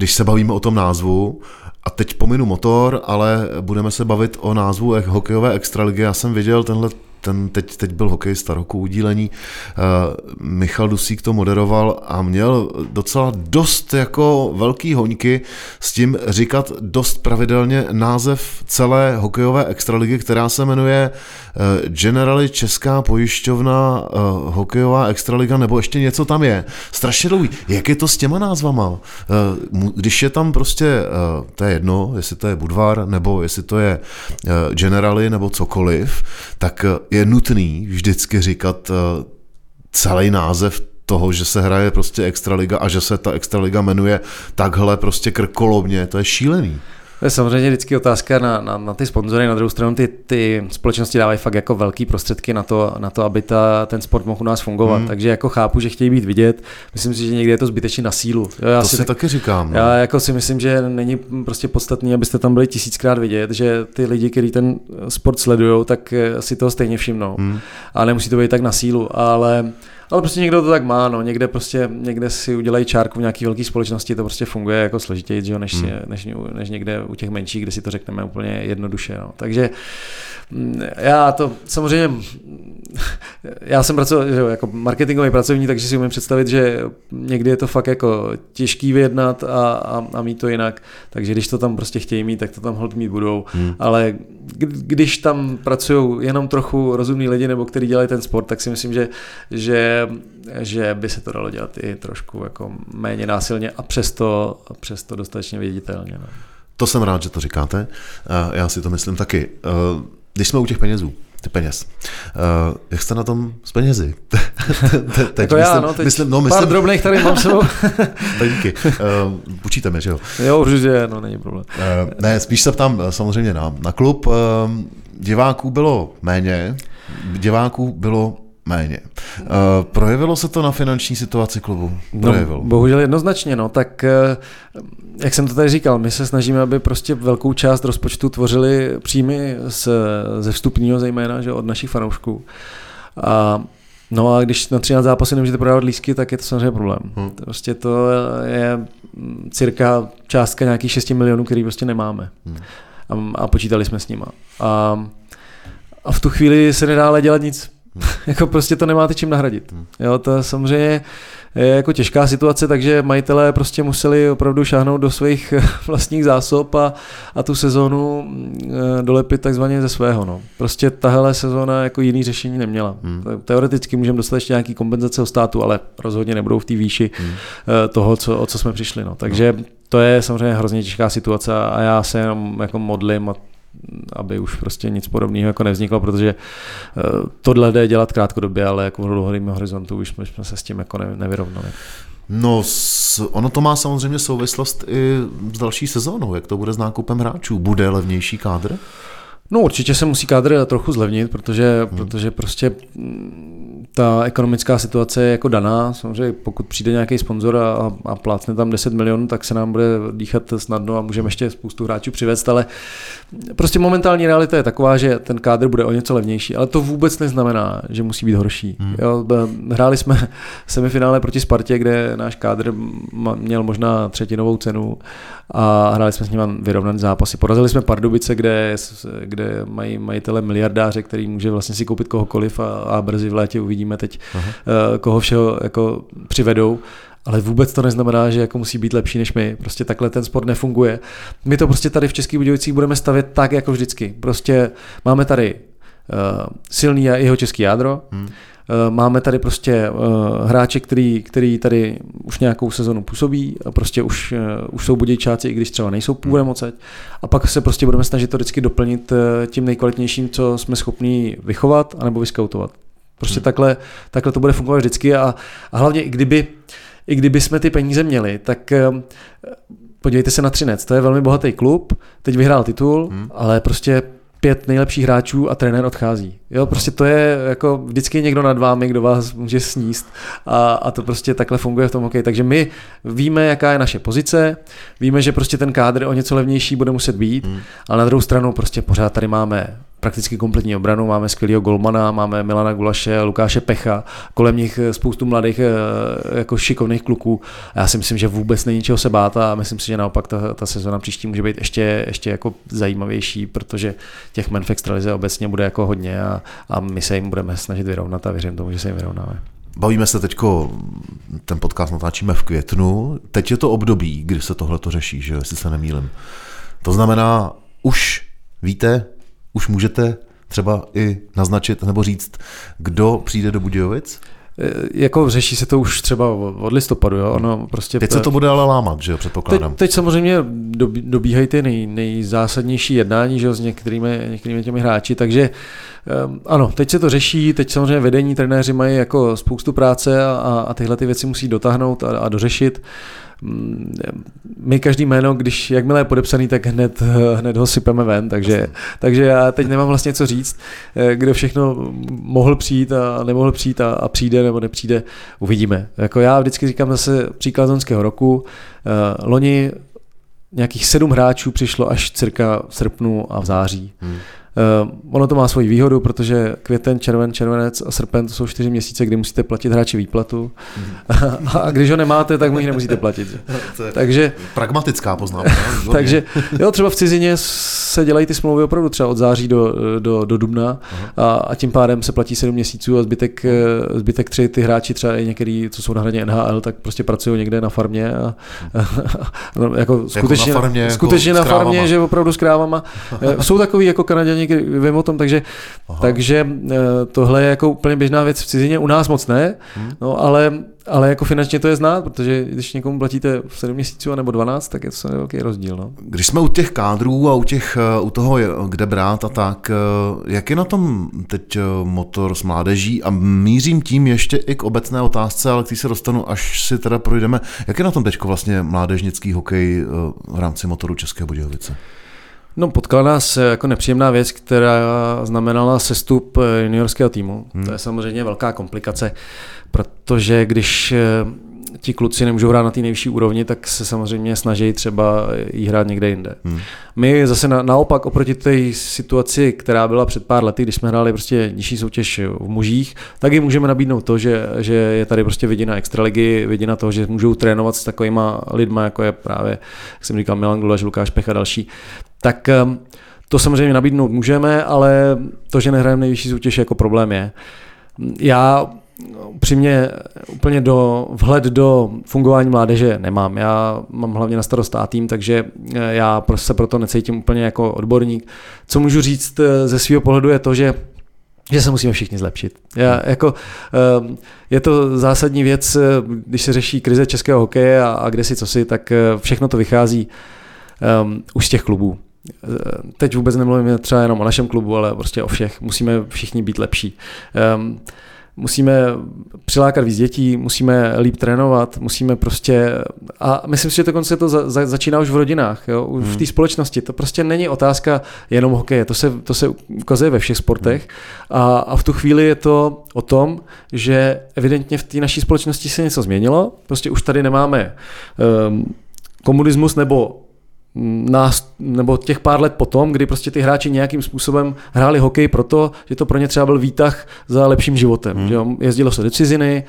Když se bavíme o tom názvu, a teď pominu motor, ale budeme se bavit o názvu eh, hokejové extraligy. Já jsem viděl tenhle ten teď, teď byl hokejista roku udílení, uh, Michal Dusík to moderoval a měl docela dost jako velký hoňky s tím říkat dost pravidelně název celé hokejové extraligy, která se jmenuje uh, Generali Česká pojišťovna uh, hokejová extraliga, nebo ještě něco tam je. Strašně dlouhý. Jak je to s těma názvama? Když je tam prostě, to je jedno, jestli to je Budvar, nebo jestli to je Generali, nebo cokoliv, tak je nutný vždycky říkat uh, celý název toho, že se hraje prostě extraliga a že se ta extraliga jmenuje takhle prostě krkolobně, to je šílený. To je samozřejmě vždycky otázka na, na, na ty sponzory, na druhou stranu ty, ty společnosti dávají fakt jako velký prostředky na to, na to aby ta, ten sport mohl u nás fungovat, hmm. takže jako chápu, že chtějí být vidět, myslím si, že někdy je to zbytečně na sílu. Jo, já to si, tak- taky říkám. No. Já jako si myslím, že není prostě podstatný, abyste tam byli tisíckrát vidět, že ty lidi, kteří ten sport sledují, tak si toho stejně všimnou. Hmm. A nemusí to být tak na sílu, ale ale prostě někdo to tak má, no. někde prostě, někde si udělají čárku v nějaký velké společnosti, to prostě funguje jako složitěji, že jo, než, hmm. než, než, někde u těch menších, kde si to řekneme úplně jednoduše. No. Takže mm, já to samozřejmě, *laughs* já jsem pracoval že jo, jako marketingový pracovník, takže si umím představit, že někdy je to fakt jako těžký vyjednat a, a, a mít to jinak, takže když to tam prostě chtějí mít, tak to tam hold mít budou, hmm. ale kdy- když tam pracují jenom trochu rozumní lidi nebo kteří dělají ten sport, tak si myslím, že, že, že by se to dalo dělat i trošku jako méně násilně a přesto, přesto dostatečně viditelně. No. To jsem rád, že to říkáte. Eh, Já si to myslím taky. Eh, Když jsme u těch penězů, ty peněz. Uh, jak jste na tom s penězi? *laughs* teď Jako já, no, teď myslím, no, pár myslím, drobných tady mám sebou. *laughs* díky. Uh, Půjčíte mi, že jo? jo, určitě, no, není problém. Uh, ne, spíš se ptám samozřejmě na, na klub. Uh, diváků bylo méně, diváků bylo méně. Uh, projevilo se to na finanční situaci klubu? Projevilo. No, bohužel jednoznačně, no, tak eh, jak jsem to tady říkal, my se snažíme, aby prostě velkou část rozpočtu tvořili příjmy z, ze vstupního zejména, že od našich fanoušků. A No a když na 13 zápasy nemůžete prodávat lísky, tak je to samozřejmě problém. Hmm. Prostě to je mm, cirka částka nějakých 6 milionů, který prostě nemáme. Hmm. A, a počítali jsme s nima. A, a v tu chvíli se nedá ale dělat nic. Hmm. *laughs* jako prostě to nemáte čím nahradit. Hmm. Jo, to samozřejmě je jako těžká situace, takže majitelé prostě museli opravdu šáhnout do svých *laughs* vlastních zásob a, a tu sezónu e, dolepit takzvaně ze svého. No. Prostě tahle sezóna jako jiný řešení neměla. Hmm. Teoreticky můžeme dostat ještě nějaký kompenzace od státu, ale rozhodně nebudou v té výši hmm. toho, co, o co jsme přišli. No. Takže to je samozřejmě hrozně těžká situace a já se jenom jako modlím a aby už prostě nic podobného jako nevzniklo, protože tohle jde dělat krátkodobě, ale jako v dlouhodobém horizontu už jsme, jsme se s tím jako ne, nevyrovnali. No, ono to má samozřejmě souvislost i s další sezónou. Jak to bude s nákupem hráčů? Bude levnější kádr? No určitě se musí kádr trochu zlevnit, protože, hmm. protože prostě ta ekonomická situace je jako daná. Samozřejmě pokud přijde nějaký sponzor a, a plácne tam 10 milionů, tak se nám bude dýchat snadno a můžeme ještě spoustu hráčů přivést, ale prostě momentální realita je taková, že ten kádr bude o něco levnější, ale to vůbec neznamená, že musí být horší. Hmm. Jo, hráli jsme semifinále proti Spartě, kde náš kádr měl možná třetinovou cenu a hráli jsme s nimi vyrovnaný zápasy. Porazili jsme Pardubice, kde, kde mají majitele miliardáře, který může vlastně si koupit kohokoliv a, a brzy v létě uvidíme teď, Aha. koho všeho jako přivedou. Ale vůbec to neznamená, že jako musí být lepší než my. Prostě takhle ten sport nefunguje. My to prostě tady v Českých Budějovicích budeme stavět tak, jako vždycky. Prostě máme tady uh, silný jeho český jádro, hmm. Máme tady prostě uh, hráče, který, který tady už nějakou sezonu působí a prostě už, uh, už jsou budějčáci, i když třeba nejsou původem odsaď. A pak se prostě budeme snažit to vždycky doplnit tím nejkvalitnějším, co jsme schopni vychovat anebo vyskautovat. Prostě hmm. takhle, takhle to bude fungovat vždycky a, a hlavně i kdyby, i kdyby jsme ty peníze měli, tak podívejte se na Třinec, to je velmi bohatý klub, teď vyhrál titul, hmm. ale prostě pět nejlepších hráčů a trenér odchází. Jo, prostě to je jako vždycky někdo nad vámi, kdo vás může sníst a, a to prostě takhle funguje v tom hokeji. Takže my víme, jaká je naše pozice, víme, že prostě ten kádr o něco levnější bude muset být, hmm. ale na druhou stranu prostě pořád tady máme prakticky kompletní obranu, máme skvělého golmana, máme Milana Gulaše, Lukáše Pecha, kolem nich spoustu mladých eh, jako šikovných kluků. Já si myslím, že vůbec není čeho se bát a myslím si, že naopak ta, ta sezona příští může být ještě, ještě jako zajímavější, protože těch men v extralize obecně bude jako hodně a, a my se jim budeme snažit vyrovnat a věřím tomu, že se jim vyrovnáme. Bavíme se teďko, ten podcast natáčíme v květnu, teď je to období, kdy se tohle to řeší, že jestli se nemýlim. To znamená, už víte, už můžete třeba i naznačit nebo říct, kdo přijde do Budějovic? E, jako řeší se to už třeba od listopadu, jo? Ono prostě... Teď se to bude ale lámat, že jo, předpokládám. Teď, teď samozřejmě dobíhají ty nej, nejzásadnější jednání, že jo, s některými, některými těmi hráči, takže um, ano, teď se to řeší, teď samozřejmě vedení, trenéři mají jako spoustu práce a, a tyhle ty věci musí dotáhnout a, a dořešit. My každý jméno, když jakmile je podepsaný, tak hned, hned ho sypeme ven, takže, takže já teď nemám vlastně co říct, eh, kdo všechno mohl přijít a nemohl přijít a, a přijde nebo nepřijde, uvidíme. Jako já vždycky říkám zase příklad zonského roku, eh, loni nějakých sedm hráčů přišlo až cirka v srpnu a v září. Hmm. Uh, ono to má svoji výhodu, protože květen, červen, červenec a srpen to jsou čtyři měsíce, kdy musíte platit hráči výplatu. Mm. *laughs* a když ho nemáte, tak mu ji nemusíte platit. *laughs* takže, pragmatická poznámka. *laughs* takže jo, třeba v cizině se dělají ty smlouvy opravdu třeba od září do, do, do dubna a, a, tím pádem se platí sedm měsíců a zbytek, eh, zbytek tři ty hráči třeba i některý, co jsou na hraně NHL, tak prostě pracují někde na farmě a, a, a no, jako skutečně, jako na farmě, skutečně jako na farmě, že opravdu s krávama. Eh, jsou takový jako Kanaděni, někdy vím o tom, takže, takže eh, tohle je jako úplně běžná věc v cizině, u nás moc ne, hmm. no ale, ale jako finančně to je znát, protože když někomu platíte v 7 měsíců nebo 12, tak je to velký rozdíl. No. Když jsme u těch kádrů a u, těch, eh, u toho, kde brát a tak, eh, jak je na tom teď motor s mládeží a mířím tím ještě i k obecné otázce, ale když se dostanu, až si teda projdeme, jak je na tom teď vlastně mládežnický hokej v rámci motoru České Budějovice? No, potkala nás eh, jako nepříjemná věc, která znamenala sestup eh, juniorského týmu. Hmm. To je samozřejmě velká komplikace, protože když eh, ti kluci nemůžou hrát na té nejvyšší úrovni, tak se samozřejmě snaží třeba jí hrát někde jinde. Hmm. My zase na, naopak oproti té situaci, která byla před pár lety, když jsme hráli prostě nižší soutěž v mužích, tak jim můžeme nabídnout to, že, že je tady prostě vidina extraligy, vidina toho, že můžou trénovat s takovýma lidma, jako je právě, jak jsem říkal, Milan Gulaš, Lukáš Pech a další. Tak ehm, to samozřejmě nabídnout můžeme, ale to, že nehrajeme nejvyšší soutěž, jako problém je. Já upřímně úplně do vhled do fungování mládeže nemám. Já mám hlavně na starost A tým, takže eh, já se proto necítím úplně jako odborník. Co můžu říct eh, ze svého pohledu je to, že že se musíme všichni zlepšit. Já, jako, eh, je to zásadní věc, když se řeší krize českého hokeje a, a kde si co si, tak všechno to vychází um, už z těch klubů. Teď vůbec nemluvím třeba jenom o našem klubu, ale prostě o všech. Musíme všichni být lepší. Um, musíme přilákat víc dětí, musíme líp trénovat, musíme prostě, a myslím si, že dokonce to za, za, začíná už v rodinách, jo? už hmm. v té společnosti. To prostě není otázka jenom hokeje, to se, to se ukazuje ve všech sportech hmm. a, a v tu chvíli je to o tom, že evidentně v té naší společnosti se něco změnilo, prostě už tady nemáme um, komunismus nebo nás, nebo těch pár let potom, kdy prostě ty hráči nějakým způsobem hráli hokej proto, že to pro ně třeba byl výtah za lepším životem. Hmm. Že jo? Jezdilo se do ciziny,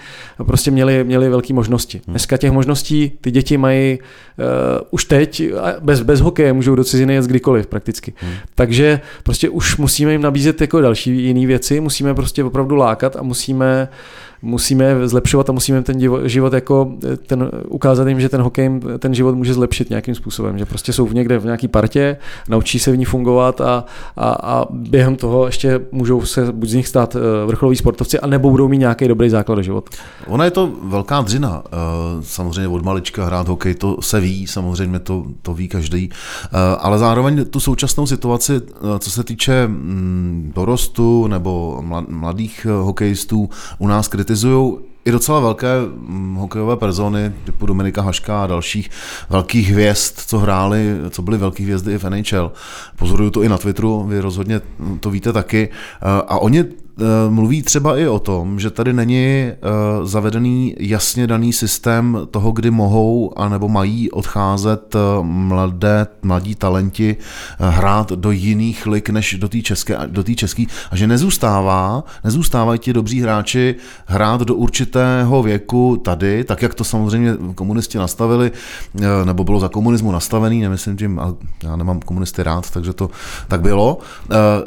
prostě měli, měli velké možnosti. Hmm. Dneska těch možností ty děti mají uh, už teď, bez, bez hokeje můžou do ciziny jet kdykoliv prakticky. Hmm. Takže prostě už musíme jim nabízet jako další jiné věci, musíme prostě opravdu lákat a musíme musíme zlepšovat a musíme ten život jako ten, ukázat jim, že ten hokej ten život může zlepšit nějakým způsobem, že prostě jsou v někde v nějaký partě, naučí se v ní fungovat a, a, a během toho ještě můžou se buď z nich stát eh, vrcholoví sportovci, a nebo budou mít nějaký dobrý základ do života. Ona je to velká dřina. Eh, samozřejmě od malička hrát hokej, to se ví, samozřejmě to, to ví každý, eh, ale zároveň tu současnou situaci, co se týče mm, dorostu nebo mladých hokejistů, u nás kritizují i docela velké hm, hokejové persony, typu Dominika Haška a dalších velkých hvězd, co hráli, co byly velký hvězdy i v NHL. Pozoruju to i na Twitteru, vy rozhodně to víte taky. A oni Eh, mluví třeba i o tom, že tady není eh, zavedený jasně daný systém toho, kdy mohou anebo mají odcházet eh, mladé, mladí talenti hrát do jiných lig než do té české, do té české a že nezůstává, nezůstávají ti dobří hráči hrát do určitého věku tady, tak jak to samozřejmě komunisti nastavili, nebo bylo za komunismu nastavený, nemyslím tím, já nemám komunisty rád, takže to tak bylo.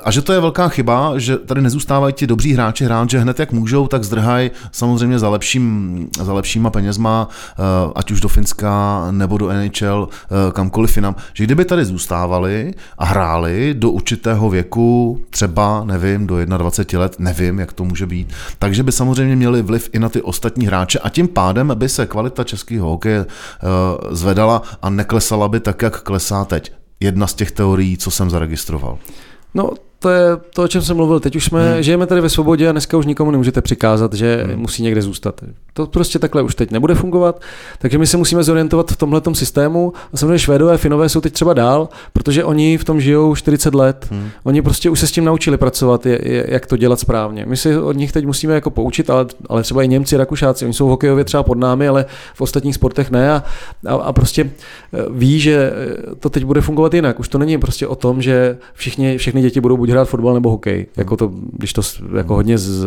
A že to je velká chyba, že tady nezůstávají ti dobří hráči hrát, že hned jak můžou, tak zdrhají samozřejmě za, lepším, za lepšíma penězma, eh, ať už do Finska nebo do NHL, eh, kamkoliv jinam. Že kdyby tady zůstávali a hráli do určitého věku, třeba, nevím, do 21 let, nevím, jak to může být, takže by samozřejmě měli vliv i na ty ostatní hráče a tím pádem by se kvalita českého hokeje eh, zvedala a neklesala by tak, jak klesá teď. Jedna z těch teorií, co jsem zaregistroval. No, to je to, o čem jsem mluvil. Teď už jsme, hmm. žijeme tady ve svobodě a dneska už nikomu nemůžete přikázat, že hmm. musí někde zůstat. To prostě takhle už teď nebude fungovat, takže my se musíme zorientovat v tomhle systému. A samozřejmě Švédové, Finové jsou teď třeba dál, protože oni v tom žijou 40 let. Hmm. Oni prostě už se s tím naučili pracovat, je, je, jak to dělat správně. My si od nich teď musíme jako poučit, ale, ale třeba i Němci, Rakušáci, oni jsou hokejově třeba pod námi, ale v ostatních sportech ne a, a, a prostě eh, ví, že eh, to teď bude fungovat jinak. Už to není prostě o tom, že všichni, všechny děti budou buď hrát fotbal nebo hokej. Jako to, když to jako hodně z,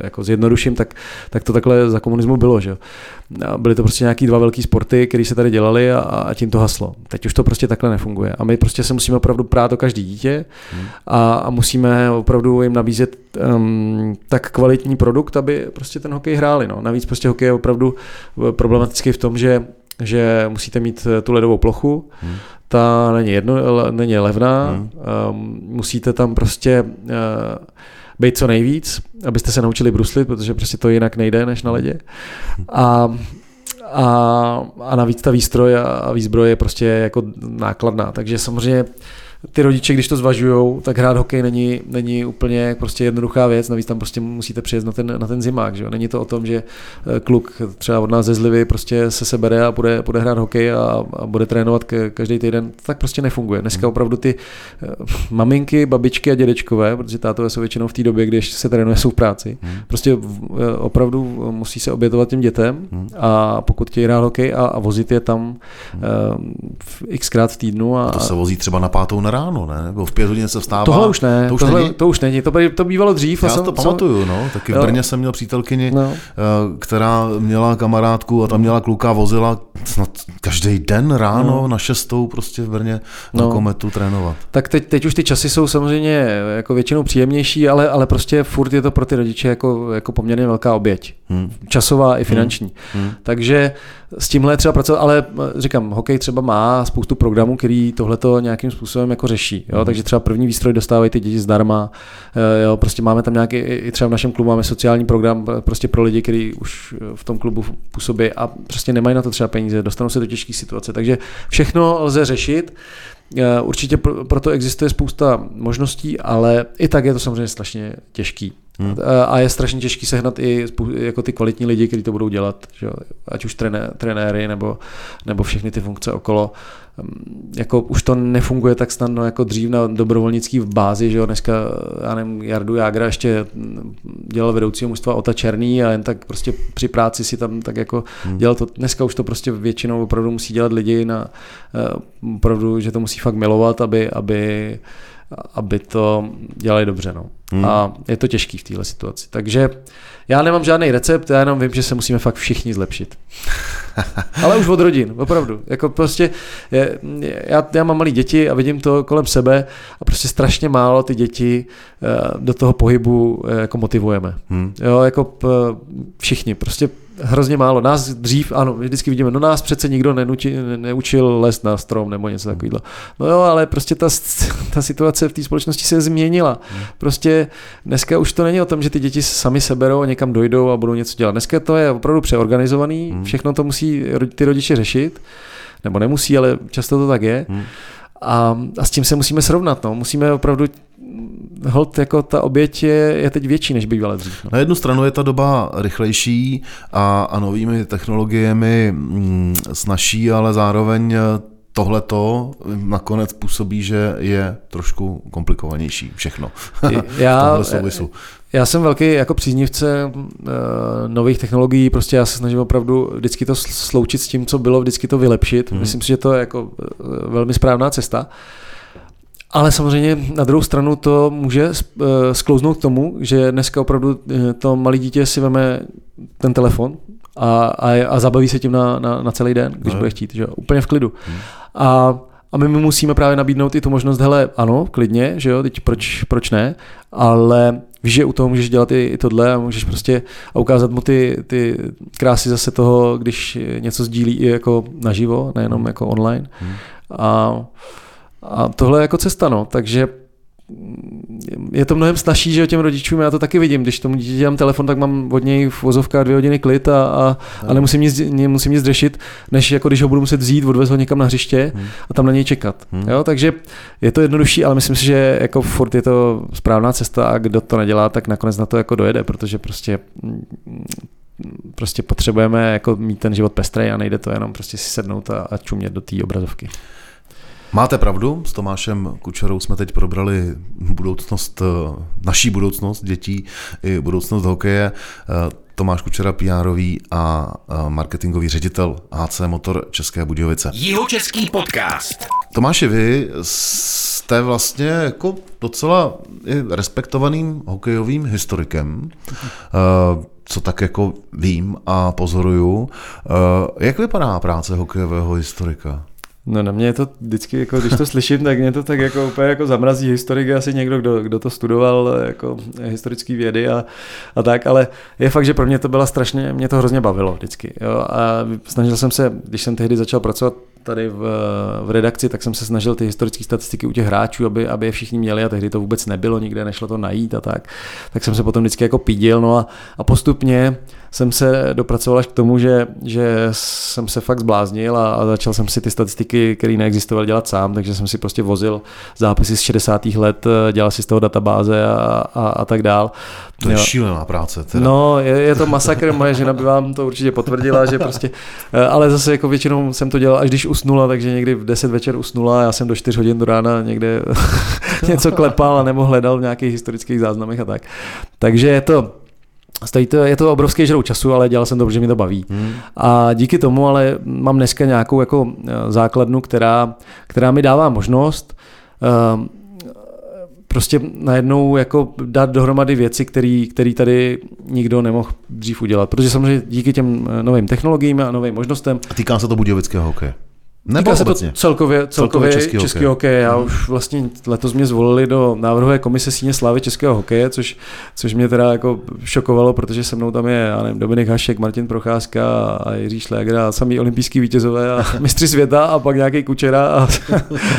jako zjednoduším, tak, tak to takhle za komunismu bylo. Že? A byly to prostě nějaký dva velký sporty, které se tady dělali a, a tím to haslo. Teď už to prostě takhle nefunguje. A my prostě se musíme opravdu prát o každý dítě a, a musíme opravdu jim nabízet um, tak kvalitní produkt, aby prostě ten hokej hráli. No. Navíc prostě hokej je opravdu problematický v tom, že že musíte mít tu ledovou plochu, hmm ta není, jedno, není levná, hmm. um, musíte tam prostě uh, být co nejvíc, abyste se naučili bruslit, protože prostě to jinak nejde než na ledě. A, a, a navíc ta výstroj a výzbroj je prostě jako nákladná, takže samozřejmě ty rodiče, když to zvažují, tak hrát hokej není, není úplně prostě jednoduchá věc, navíc tam prostě musíte přijet na ten, na ten zimák, že jo? Není to o tom, že eh, kluk třeba od nás ze Zlivy prostě se sebere a bude, bude hrát hokej a, a bude trénovat každý týden, tak prostě nefunguje. Dneska opravdu ty eh, maminky, babičky a dědečkové, protože tátové jsou většinou v té době, když se trénuje, jsou v práci, hmm. prostě eh, opravdu musí se obětovat těm dětem hmm. a pokud chtějí hrát hokej a, a vozit je tam hmm. uh, xkrát v týdnu. A, a to se vozí třeba na pátou na ráno, ne? Nebo v pět hodin se vstává. Tohle už ne, to už, tohle, není? To už není, to, by, to bývalo dřív. Já jsem, to pamatuju, no. Taky v Brně jsem měl přítelkyni, no. Eh, která měla kamarádku a tam měla kluka, vozila snad každý den ráno no. na šestou prostě v Brně no. na kometu trénovat. Tak teď, teď už ty časy jsou samozřejmě jako většinou příjemnější, ale, ale prostě furt je to pro ty rodiče jako, jako poměrně velká oběť. Hmm. Časová i finanční. Hmm. Hmm. Takže s tímhle třeba pracovat, ale eh, říkám, hokej třeba má spoustu programů, který tohleto nějakým způsobem jako řeší. Jo? Mm. Takže třeba první výstroj dostávají ty děti zdarma. Eh, jo? Prostě máme tam nějaký, i třeba v našem klubu máme sociální program eh, prostě pro lidi, kteří už v tom klubu působí a prostě nemají na to třeba peníze, dostanou se do těžké situace. Takže všechno lze řešit. Určitě proto existuje spousta možností, ale i tak je to samozřejmě strašně těžký. Hmm. A je strašně těžký sehnat i jako ty kvalitní lidi, kteří to budou dělat, že? ať už trené, trenéry nebo, nebo všechny ty funkce okolo. Hm, jako už to nefunguje tak snadno jako dřív na dobrovolnický v bázi, že jo, dneska, já nevím, Jardu Jágra ještě dělal vedoucího mužstva Ota Černý a jen tak prostě při práci si tam tak jako hmm. dělal to, dneska už to prostě většinou opravdu musí dělat lidi na, eh, opravdu, že to musí fakt milovat, aby, aby aby to dělali dobře. No. Hmm. A je to těžký v této situaci. Takže já nemám žádný recept, já jenom vím, že se musíme fakt všichni zlepšit. *laughs* Ale už od rodin, opravdu. Jako prostě, je, já, já mám malé děti a vidím to kolem sebe a prostě strašně málo ty děti eh, do toho pohybu eh, jako motivujeme. Hmm. Jo, jako všichni, prostě hrozně málo. Nás dřív, ano, vždycky vidíme, no nás přece nikdo nenuči, neučil les na strom nebo něco takového. No jo, ale prostě ta, ta situace v té společnosti se změnila. Prostě dneska už to není o tom, že ty děti sami seberou a někam dojdou a budou něco dělat. Dneska to je opravdu přeorganizovaný, hmm. všechno to musí ty rodiče řešit, nebo nemusí, ale často to tak je. Hmm. A, a s tím se musíme srovnat. No. Musíme opravdu hold jako ta oběť je, je teď větší, než bývala dřív. No. Na jednu stranu je ta doba rychlejší a, a novými technologiemi mm, snaží, ale zároveň tohle to nakonec působí, že je trošku komplikovanější všechno *laughs* já, Já jsem velký jako příznivce uh, nových technologií, prostě já se snažím opravdu vždycky to sloučit s tím, co bylo, vždycky to vylepšit. Hmm. Myslím si, že to je jako uh, velmi správná cesta. Ale samozřejmě na druhou stranu to může uh, sklouznout k tomu, že dneska opravdu to malé dítě si veme ten telefon a, a, a zabaví se tím na, na, na celý den, když no. bude chtít, že úplně v klidu. Hmm. A, a my mu musíme právě nabídnout i tu možnost, hele, ano, klidně, že jo, teď proč, proč ne, ale víš, že u toho můžeš dělat i, i tohle a můžeš prostě a ukázat mu ty, ty krásy zase toho, když něco sdílí i jako naživo, nejenom hmm. jako online. Hmm. A, a tohle je jako cesta, no, takže je to mnohem snažší, že o těm rodičům, já to taky vidím, když tomu dítě dám telefon, tak mám od něj v vozovkách dvě hodiny klid a, a, a nemusím, nic, nemusím nic řešit, než jako když ho budu muset vzít, odvez ho někam na hřiště hmm. a tam na něj čekat. Hmm. Jo, takže je to jednodušší, ale myslím si, že jako furt je to správná cesta a kdo to nedělá, tak nakonec na to jako dojede, protože prostě prostě potřebujeme jako mít ten život pestrý a nejde to jenom prostě si sednout a, a čumět do té obrazovky. Máte pravdu, s Tomášem Kučerou jsme teď probrali budoucnost, eh, naší budoucnost dětí i budoucnost hokeje. Eh, Tomáš Kučera, pr a eh, marketingový ředitel HC Motor České Budějovice. Jihočeský podcast. Tomáši, vy jste vlastně jako docela respektovaným hokejovým historikem, co tak jako vím a pozoruju. Jak vypadá práce hokejového historika? No na mě je to vždycky, jako, když to slyším, tak mě to tak jako úplně jako zamrazí historik, asi někdo, kdo, kdo to studoval jako historický vědy a, a tak, ale je fakt, že pro mě to byla strašně, mě to hrozně bavilo vždycky. Jo? A snažil jsem se, když jsem tehdy začal pracovat tady v, v redakci, tak jsem se snažil ty historické statistiky u těch hráčů, aby, aby je všichni měli a tehdy to vůbec nebylo, nikde nešlo to najít a tak. Tak jsem se potom vždycky jako pídil, no a, a postupně jsem se dopracoval až k tomu, že, že jsem se fakt zbláznil a, a začal jsem si ty statistiky, které neexistovaly, dělat sám, takže jsem si prostě vozil zápisy z 60. let, dělal si z toho databáze a, a, a tak dál. To je šílená práce. Teda. No, je, je to masakr, moje žena by vám to určitě potvrdila, že prostě, eh, ale zase jako většinou jsem to dělal, až když usnula, takže někdy v 10 večer usnula, já jsem do 4 hodin do rána někde *laughs* něco klepal a nebo hledal v nějakých historických záznamech a tak. Takže je to, Stojí to, je to obrovský žrou času, ale dělal jsem to, protože mi to baví. Hmm. A díky tomu ale mám dneska nějakou jako eh, základnu, která, která mi dává možnost uh, prostě najednou jako dát dohromady věci, které tady nikdo nemohl dřív udělat. Protože samozřejmě díky těm novým technologiím a novým možnostem. A týká se to budějovického hokeje. Nebo Týká se to celkově, celkově, celkově český, český hokej. hokej. Já hmm. už vlastně letos mě zvolili do návrhové komise síně slávy českého hokeje, což, což mě teda jako šokovalo, protože se mnou tam je já nevím, Dominik Hašek, Martin Procházka a Jiří Šléger a samý olympijský vítězové a *laughs* mistři světa a pak nějaký Kučera a,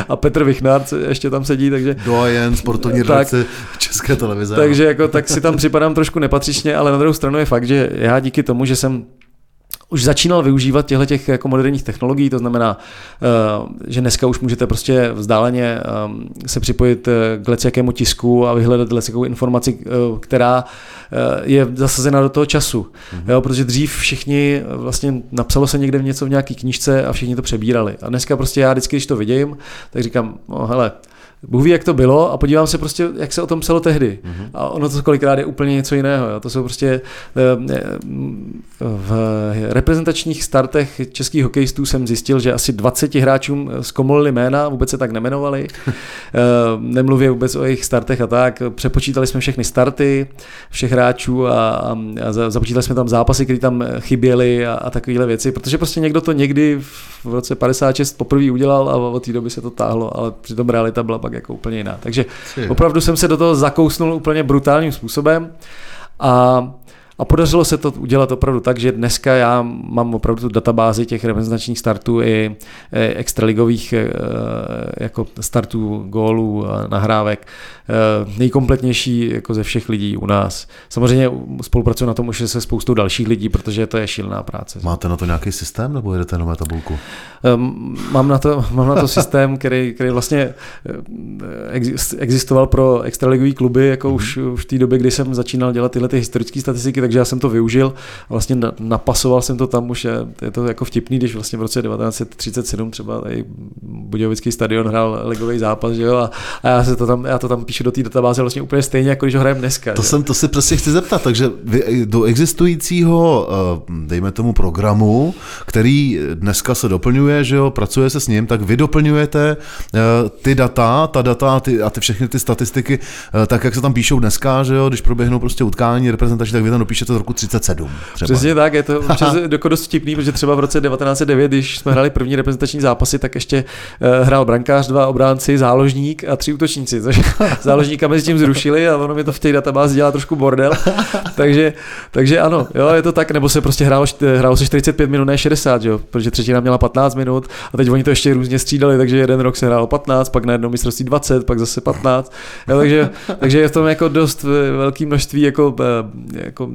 a Petr Vichnár ještě tam sedí, takže... Dojen sportovní redakce České televize. Takže jako, tak si tam připadám trošku nepatřičně, ale na druhou stranu je fakt, že já díky tomu, že jsem už začínal využívat těchto těch jako moderních technologií, to znamená, eh, že dneska už můžete prostě vzdáleně eh, se připojit eh, k jakému tisku a vyhledat jakou informaci, která je zasazena do toho času. Mm-hmm. Jo, protože dřív všichni vlastně napsalo se někde v něco v nějaké knižce a všichni to přebírali. A dneska prostě já vždycky, když to vidím, tak říkám, no hele, Bůh ví, jak to bylo a podívám se prostě, jak se o tom psalo tehdy. Mm-hmm. A ono to kolikrát je úplně něco jiného. Jo. To jsou prostě eh, eh, v reprezentačních startech českých hokejistů jsem zjistil, že asi 20 hráčům zkomolili jména, vůbec se tak nemenovali. *laughs* Eh, nemluvě vůbec o jejich startech a tak. Přepočítali jsme všechny starty všech hráčů a, a započítali jsme tam zápasy, které tam chyběly a, a takovéhle věci, protože prostě někdo to někdy v roce 56 poprvé udělal a od té doby se to táhlo, ale přitom realita byla pak jako úplně jiná. Takže opravdu jsem se do toho zakousnul úplně brutálním způsobem a a podařilo se to udělat opravdu tak, že dneska já mám opravdu tu databázi těch reprezentačních startů i extraligových jako startů, gólů, nahrávek, nejkompletnější jako ze všech lidí u nás. Samozřejmě spolupracuji na tom už se spoustou dalších lidí, protože to je šílená práce. Máte na to nějaký systém nebo jedete na tabulku? Mám na to, mám na to systém, který, který vlastně existoval pro extraligový kluby, jako mm-hmm. už, už v té době, kdy jsem začínal dělat tyhle ty historické statistiky, takže já jsem to využil. Vlastně napasoval jsem to tam už, je, je to jako vtipný, když vlastně v roce 1937 třeba tady Budějovický stadion hrál ligový zápas, že jo, a, a já, se to tam, já to tam píšu do té databáze vlastně úplně stejně, jako když ho hrajeme dneska. To, jsem, to si prostě chci zeptat, takže vy do existujícího, eh, dejme tomu programu, který dneska se doplňuje, že jo, pracuje se s ním, tak vy doplňujete eh, ty data, ta data ty, a ty všechny ty statistiky, eh, tak jak se tam píšou dneska, že jo, když proběhnou prostě utkání reprezentační, tak vy tam dopíšete z roku 37. Třeba. Přesně tak, je to občas *laughs* dost vtipný, protože třeba v roce 1909, když jsme hráli první reprezentační zápasy, tak ještě hrál brankář, dva obránci, záložník a tři útočníci, což *laughs* záložníka mezi tím zrušili a ono mi to v té databázi dělá trošku bordel. *laughs* takže, takže ano, jo, je to tak, nebo se prostě hrálo, hrálo se 45 minut, ne 60, jo, protože třetina měla 15 minut a teď oni to ještě různě střídali, takže jeden rok se hrálo 15, pak na jedno mistrovství 20, pak zase 15, jo, takže, takže je v tom jako dost velké množství jako, eh, jako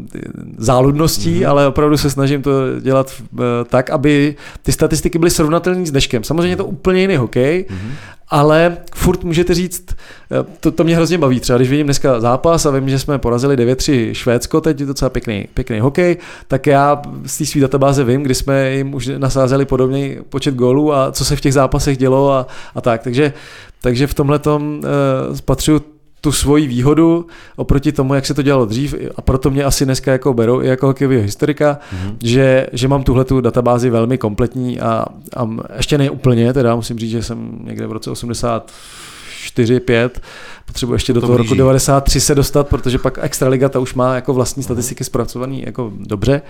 záludností, mm-hmm. ale opravdu se snažím to dělat eh, tak, aby ty statistiky byly srovnatelné s dneškem. Samozřejmě je to úplně jiný hokej, mm-hmm ale furt můžete říct, eh, to, to mě hrozně baví, třeba když vidím dneska zápas a vím, že jsme porazili 9-3 Švédsko, teď je docela pěkný, pěkný hokej, tak já z té své databáze vím, kdy jsme jim už nasázeli podobný počet gólů a co se v těch zápasech dělo a, a tak, takže, takže v tomhle tom uh, spatřuju tu svoji výhodu oproti tomu, jak se to dělalo dřív a proto mě asi dneska jako berou i jako hokejového historika, mm-hmm. že, že mám tuhle tu databázi velmi kompletní a, a ještě ne úplně, teda musím říct, že jsem někde v roce 84, 5 potřebuji ještě do to toho blíží. roku 93 se dostat, protože pak Extraliga ta už má jako vlastní statistiky zpracovaný jako dobře.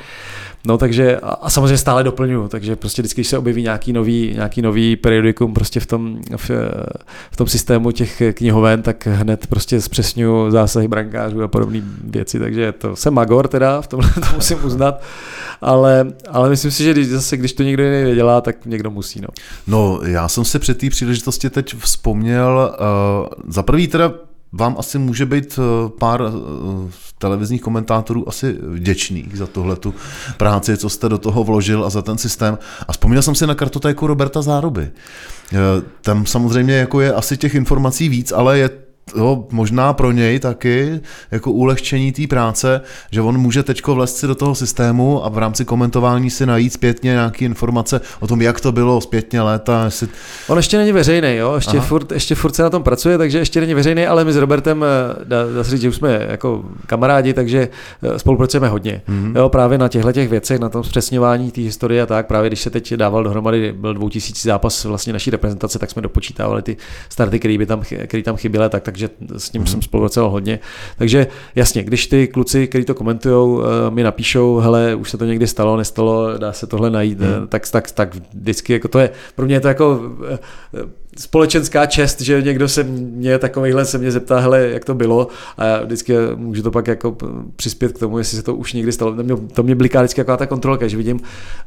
No takže a, a samozřejmě stále doplňuju, takže prostě vždycky, když se objeví nějaký nový, nějaký nový periodikum prostě v tom, v, v tom systému těch knihoven, tak hned prostě zpřesňuju zásahy brankářů a podobné věci, takže to jsem magor teda, v tomhle to *laughs* musím uznat, ale, ale myslím si, že když, zase, když to někdo jiný dělá, tak někdo musí. No, no já jsem si při té příležitosti teď vzpomněl, uh, za prvý teda vám asi může být eh, pár eh, televizních komentátorů asi vděčných za tohle tu práci, co jste do toho vložil a za ten systém. A vzpomněl jsem si na kartotéku Roberta Záruby. Eh, tam samozřejmě jako je asi těch informací víc, ale je jo, možná pro něj taky jako ulehčení té práce, že on může teďko vlezť si do toho systému a v rámci komentování si najít zpětně nějaké informace o tom, jak to bylo zpětně léta. Jestli... On ještě není veřejný, jo? Ještě, furt, ještě furt se na tom pracuje, takže ještě není veřejný, ale my s Robertem, eh, dá, dá se říct, že už jsme jako kamarádi, takže eh, spolupracujeme hodně. Mm-hmm. Jo, právě na těchto těch věcech, na tom zpřesňování té historie a tak, právě když se teď dával dohromady, byl 2000 zápas vlastně naší reprezentace, tak jsme dopočítávali ty starty, které by tam, který tam chyběly, tak, takže s ním mm-hmm. jsem spolupracoval hodně. Takže jasně, když ty kluci, kteří to komentují, eh, mi napíšou, hele, už se to někdy stalo, nestalo, dá se tohle najít, mm. tak, tak, tak vždycky jako to je, pro mě je to jako společenská čest, že někdo se mě takovýhle se mě zeptá, hele, jak to bylo a já vždycky můžu to pak jako přispět k tomu, jestli se to už někdy stalo. To mě, to mě bliká vždycky taková ta kontrolka, že vidím,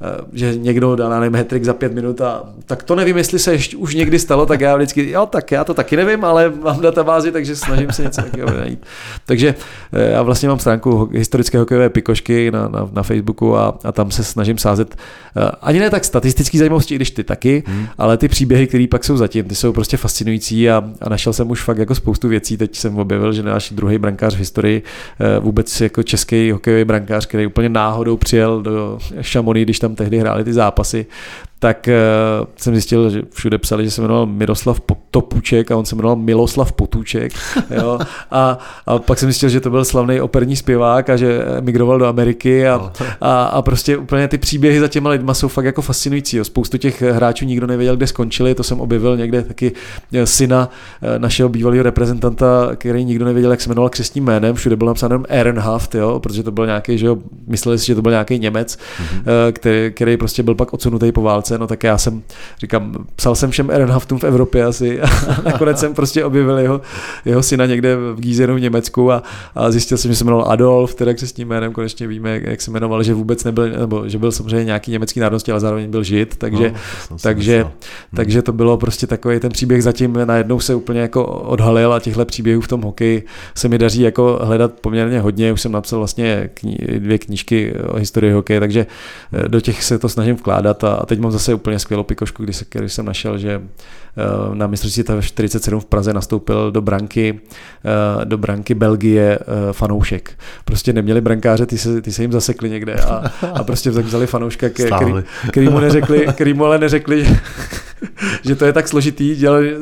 eh, že někdo dá, nevím, hetrik za pět minut a tak to nevím, jestli se ještě už někdy stalo, tak já vždycky, jo, tak já to taky nevím, ale mám databázi, takže snažím se něco takového najít. Takže eh, já vlastně mám stránku historické hokejové pikošky na, na, na Facebooku a, a tam se snažím sázet eh, ani ne tak statistický zajímavosti, když ty taky, hmm. ale ty příběhy, které pak jsou zatím zatím, ty jsou prostě fascinující a, a našel jsem už fakt jako spoustu věcí. Teď jsem objevil, že náš druhý brankář v historii, eh, vůbec jako český hokejový brankář, který úplně náhodou přijel do Šamony, když tam tehdy hráli ty zápasy, tak uh, jsem zjistil, že všude psali, že se jmenoval Miroslav Topuček a on se jmenoval Miloslav Potůček. *laughs* Jo? A, a pak jsem zjistil, že to byl slavný operní zpěvák a že migroval do Ameriky a, a, a prostě úplně ty příběhy za těma lidma jsou fakt jako fascinující. Jo? Spoustu těch hráčů nikdo nevěděl, kde skončili, to jsem objevil někde taky eh, syna eh, našeho bývalého reprezentanta, který nikdo nevěděl, jak se jmenoval křesním jménem, všude byl napsán Ehrenhaft, jo? protože to byl nějaký, že jo, mysleli si, že to byl nějaký Němec, mm-hmm. který, který prostě byl pak odsunutý po válce práce, no tak já jsem, říkám, psal jsem všem Ehrenhaftům v Evropě asi a *laughs* nakonec jsem prostě objevil jeho, jeho syna někde v Gízenu v Německu a, a zjistil jsem, že se jmenoval Adolf, teda jak se s tím jménem konečně víme, jak, jak se jmenoval, že vůbec nebyl, nebo že byl samozřejmě nějaký německý národnosti, ale zároveň byl žid, takže, no, takže, hmm. takže to bylo prostě takový ten příběh zatím najednou se úplně jako odhalil a těchto příběhů v tom hokeji se mi daří jako hledat poměrně hodně, už jsem napsal vlastně kni- dvě knížky o historii hokeje, takže eh, do těch se to snažím vkládat a, a teď mám zase úplně skvělou pikošku, když, když jsem našel, že na mistrovství 47 v Praze nastoupil do branky, eh, do branky Belgie eh, fanoušek. Prostě neměli brankáře, ty se, ty se jim zasekli někde a, a prostě vzali fanouška, který, který, mu neřekli, který mu ale neřekli, že, že to je tak složitý, dělali,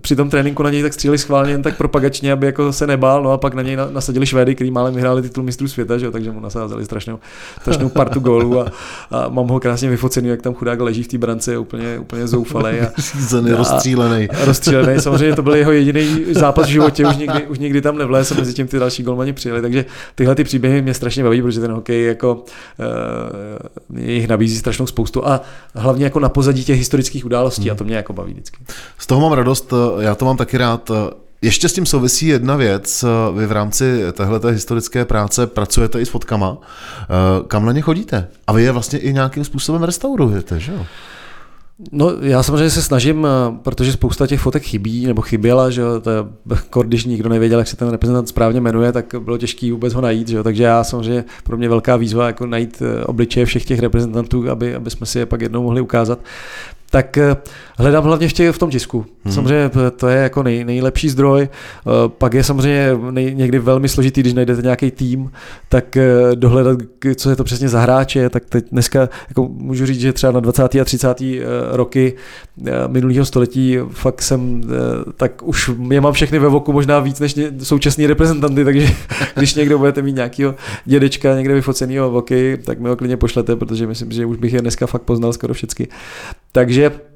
při tom tréninku na něj tak stříleli schválně jen tak propagačně, aby jako se nebál, no a pak na něj nasadili Švédy, který málem vyhráli titul mistrů světa, že takže mu nasázeli strašnou, strašnou partu gólů a, a, mám ho krásně vyfocený, jak tam chudák leží v té brance, úplně, úplně zoufalý. A, *laughs* a, rozstřílený. Rozstřílený, *laughs* samozřejmě to byl jeho jediný zápas v životě, už nikdy, už nikdy tam nevlez a mezi tím ty další golmani přijeli, takže tyhle ty příběhy mě strašně baví, protože ten hokej jako uh, jich nabízí strašnou spoustu a hlavně jako na pozadí těch historických událostí hmm. a to mě jako baví vždycky. Z toho mám radost, já to mám taky rád. Ještě s tím souvisí jedna věc. Vy v rámci téhleté historické práce pracujete i s fotkama. Kam na ně chodíte? A vy je vlastně i nějakým způsobem restaurujete, že jo? No, já samozřejmě se snažím, eh, protože spousta těch fotek chybí, nebo chyběla, že jo, to je, *laughs* když nikdo nevěděl, jak se ten reprezentant správně jmenuje, tak bylo těžké vůbec ho najít, že jo, takže já samozřejmě pro mě velká výzva jako najít eh, obličeje všech těch reprezentantů, aby, aby jsme si je pak jednou mohli ukázat. Tak eh, hledám hlavně v, tě, v tom tisku. Hmm. Samozřejmě to je jako nej, nejlepší zdroj. Eh, pak je samozřejmě nej, někdy velmi složitý, když najdete nějaký tým, tak eh, dohledat, co je to přesně za hráče. Tak teď dneska jako můžu říct, že třeba na 20. a 30. roky minulého století fakt jsem, tak už je mám všechny ve voku možná víc než současní reprezentanty, takže *laughs* když někdo budete mít nějakého dědečka někde vyfoceného v hokej, tak mi ho klidně pošlete, protože myslím, že už bych je dneska fakt poznal skoro všechny. Takže eh,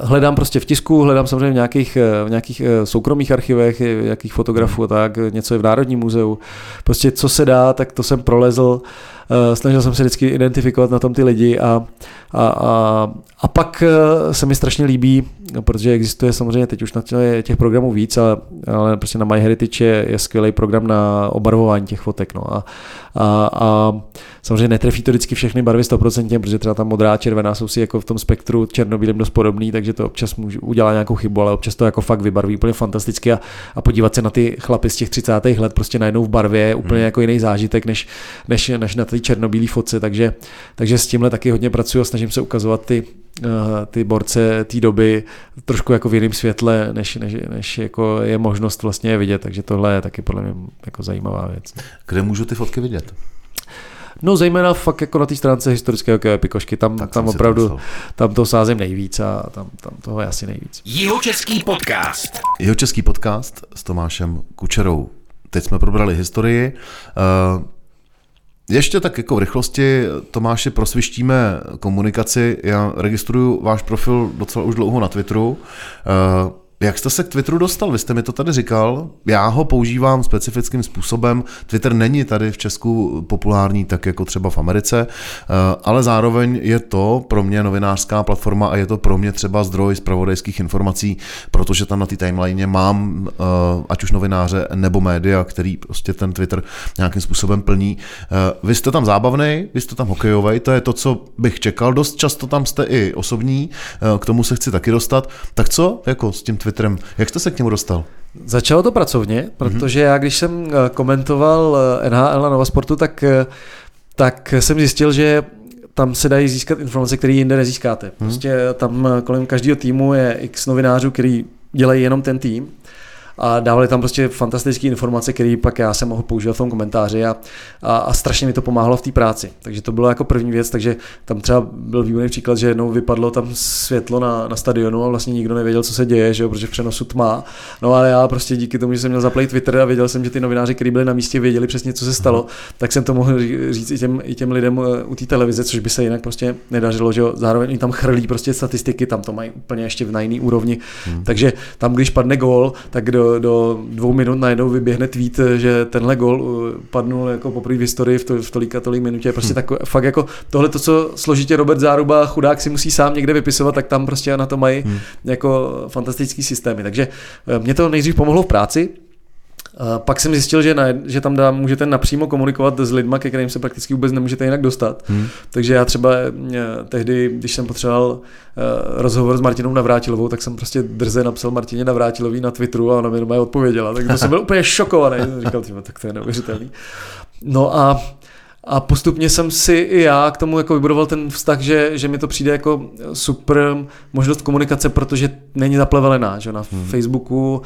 hledám prostě v tisku, hledám samozřejmě v nějakých, eh, v nějakých eh, soukromých archivech, nějakých fotografů a tak, něco je v Národním muzeu. Prostě co se dá, tak to jsem prolezl. Snažil jsem se vždycky identifikovat na tom ty lidi a, a, a, a pak se mi strašně líbí, protože existuje samozřejmě teď už na těch programů víc, ale, ale prostě na MyHeritage je, je skvělý program na obarvování těch fotek. No. A, a, a samozřejmě netrefí to vždycky všechny barvy 100%, protože třeba ta modrá červená jsou si jako v tom spektru černobílém dost podobný, takže to občas můžu udělat nějakou chybu, ale občas to jako fakt vybarví úplně fantasticky a, a podívat se na ty chlapy z těch 30. let prostě najednou v barvě je úplně hmm. jako jiný zážitek, než, než, než na té černobílé fotce, takže, takže s tímhle taky hodně pracuji a snažím se ukazovat ty, uh, ty borce té doby trošku jako v jiném světle, než, než, než jako je možnost vlastně je vidět, takže tohle je taky podle mě jako zajímavá věc. Kde můžu ty fotky vidět? No zejména fakt jako na té stránce historického pikošky, tam, tam opravdu, tam to sázím nejvíc a tam, tam toho je asi nejvíc. Jihočeský podcast. Jihočeský podcast s Tomášem Kučerou. Teď jsme probrali historii. Uh, ještě tak jako v rychlosti, Tomáši, prosvištíme komunikaci. Já registruju váš profil docela už dlouho na Twitteru. Uh, jak jste se k Twitteru dostal? Vy jste mi to tady říkal. Já ho používám specifickým způsobem. Twitter není tady v Česku populární tak jako třeba v Americe, eh, ale zároveň je to pro mě novinářská platforma a je to pro mě třeba zdroj zpravodajských informací, protože tam na té timeline mám eh, ať už novináře nebo média, který prostě ten Twitter nějakým způsobem plní. Eh, vy jste tam zábavný, vy jste tam hokejový, to je to, co bych čekal. Dost často tam jste i osobní, k tomu se chci taky dostat. Tak co jako s tím Twitterem Twitterem. Jak jste se k němu dostal? Začalo to pracovně, protože já když jsem eh, komentoval eh, NHL na Nova Sportu, tak, eh, tak jsem zjistil, že tam se dají získat informace, které jinde nezískáte. Mhm. Prostě tam kolem každého týmu je x novinářů, který dělají jenom ten tým a dávali tam prostě fantastické informace, které pak já jsem mohl používat v tom komentáři a, a, a strašně mi to pomáhalo v té práci. Takže to bylo jako první věc, takže tam třeba byl výborný příklad, že jednou vypadlo tam světlo na, na stadionu a vlastně nikdo nevěděl, co se děje, že jo, protože v přenosu tma. No ale já prostě díky tomu, že jsem měl zaplay Twitter a věděl jsem, že ty novináři, kteří byli na místě, věděli přesně, co se stalo, tak jsem to mohl říct i těm, i těm lidem eh, u té televize, což by se jinak prostě nedařilo, že jo. Zároveň tam chrlí prostě statistiky, tam to mají úplně ještě v na jiný úrovni. Hmm. Takže tam, když padne gól, tak kdo do, do dvou minut najednou vyběhne tweet, že tenhle gol uh, padnul jako poprvé v historii v, to, v tolik a tolik minutě. Prostě hmm. tak, fakt jako tohle to, co složitě Robert Záruba chudák si musí sám někde vypisovat, tak tam prostě na to mají hmm. jako fantastický systémy. Takže eh, mě to nejdřív pomohlo v práci, pak jsem zjistil, že, na, že tam dá, můžete napřímo komunikovat s lidmi, ke kterým se prakticky vůbec nemůžete jinak dostat. Hmm. Takže já třeba eh, tehdy, když jsem potřeboval uh, rozhovor s Martinou Navrátilovou, tak jsem prostě drze napsal Martině Navrátilový na Twitteru a ona mi odpověděla. Tak to jsem byl úplně šokovaný. Říkal, tak to je neuvěřitelný. No a a postupně jsem si i já k tomu jako vybudoval ten vztah, že, že mi to přijde jako super možnost komunikace, protože není zaplevelená. Že? Na hmm. Facebooku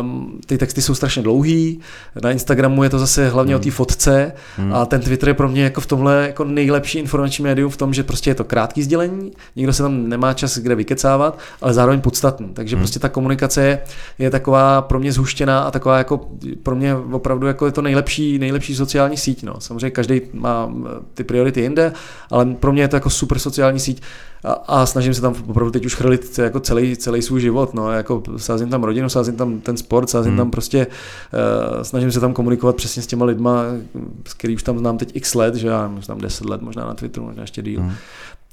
um, ty texty jsou strašně dlouhý, na Instagramu je to zase hlavně hmm. o té fotce hmm. a ten Twitter je pro mě jako v tomhle jako nejlepší informační médium v tom, že prostě je to krátký sdělení, nikdo se tam nemá čas kde vykecávat, ale zároveň podstatný. Takže hmm. prostě ta komunikace je, je taková pro mě zhuštěná a taková jako pro mě opravdu jako je to nejlepší, nejlepší sociální síť. No. Samozřejmě každý má ty priority jinde, ale pro mě je to jako super sociální síť a, a snažím se tam opravdu teď už chrlit jako celý, celý svůj život, no, jako sázím tam rodinu, sázím tam ten sport, sázím hmm. tam prostě, uh, snažím se tam komunikovat přesně s těma lidma, s který už tam znám teď x let, že já už tam 10 let možná na Twitteru, možná ještě díl. Hmm.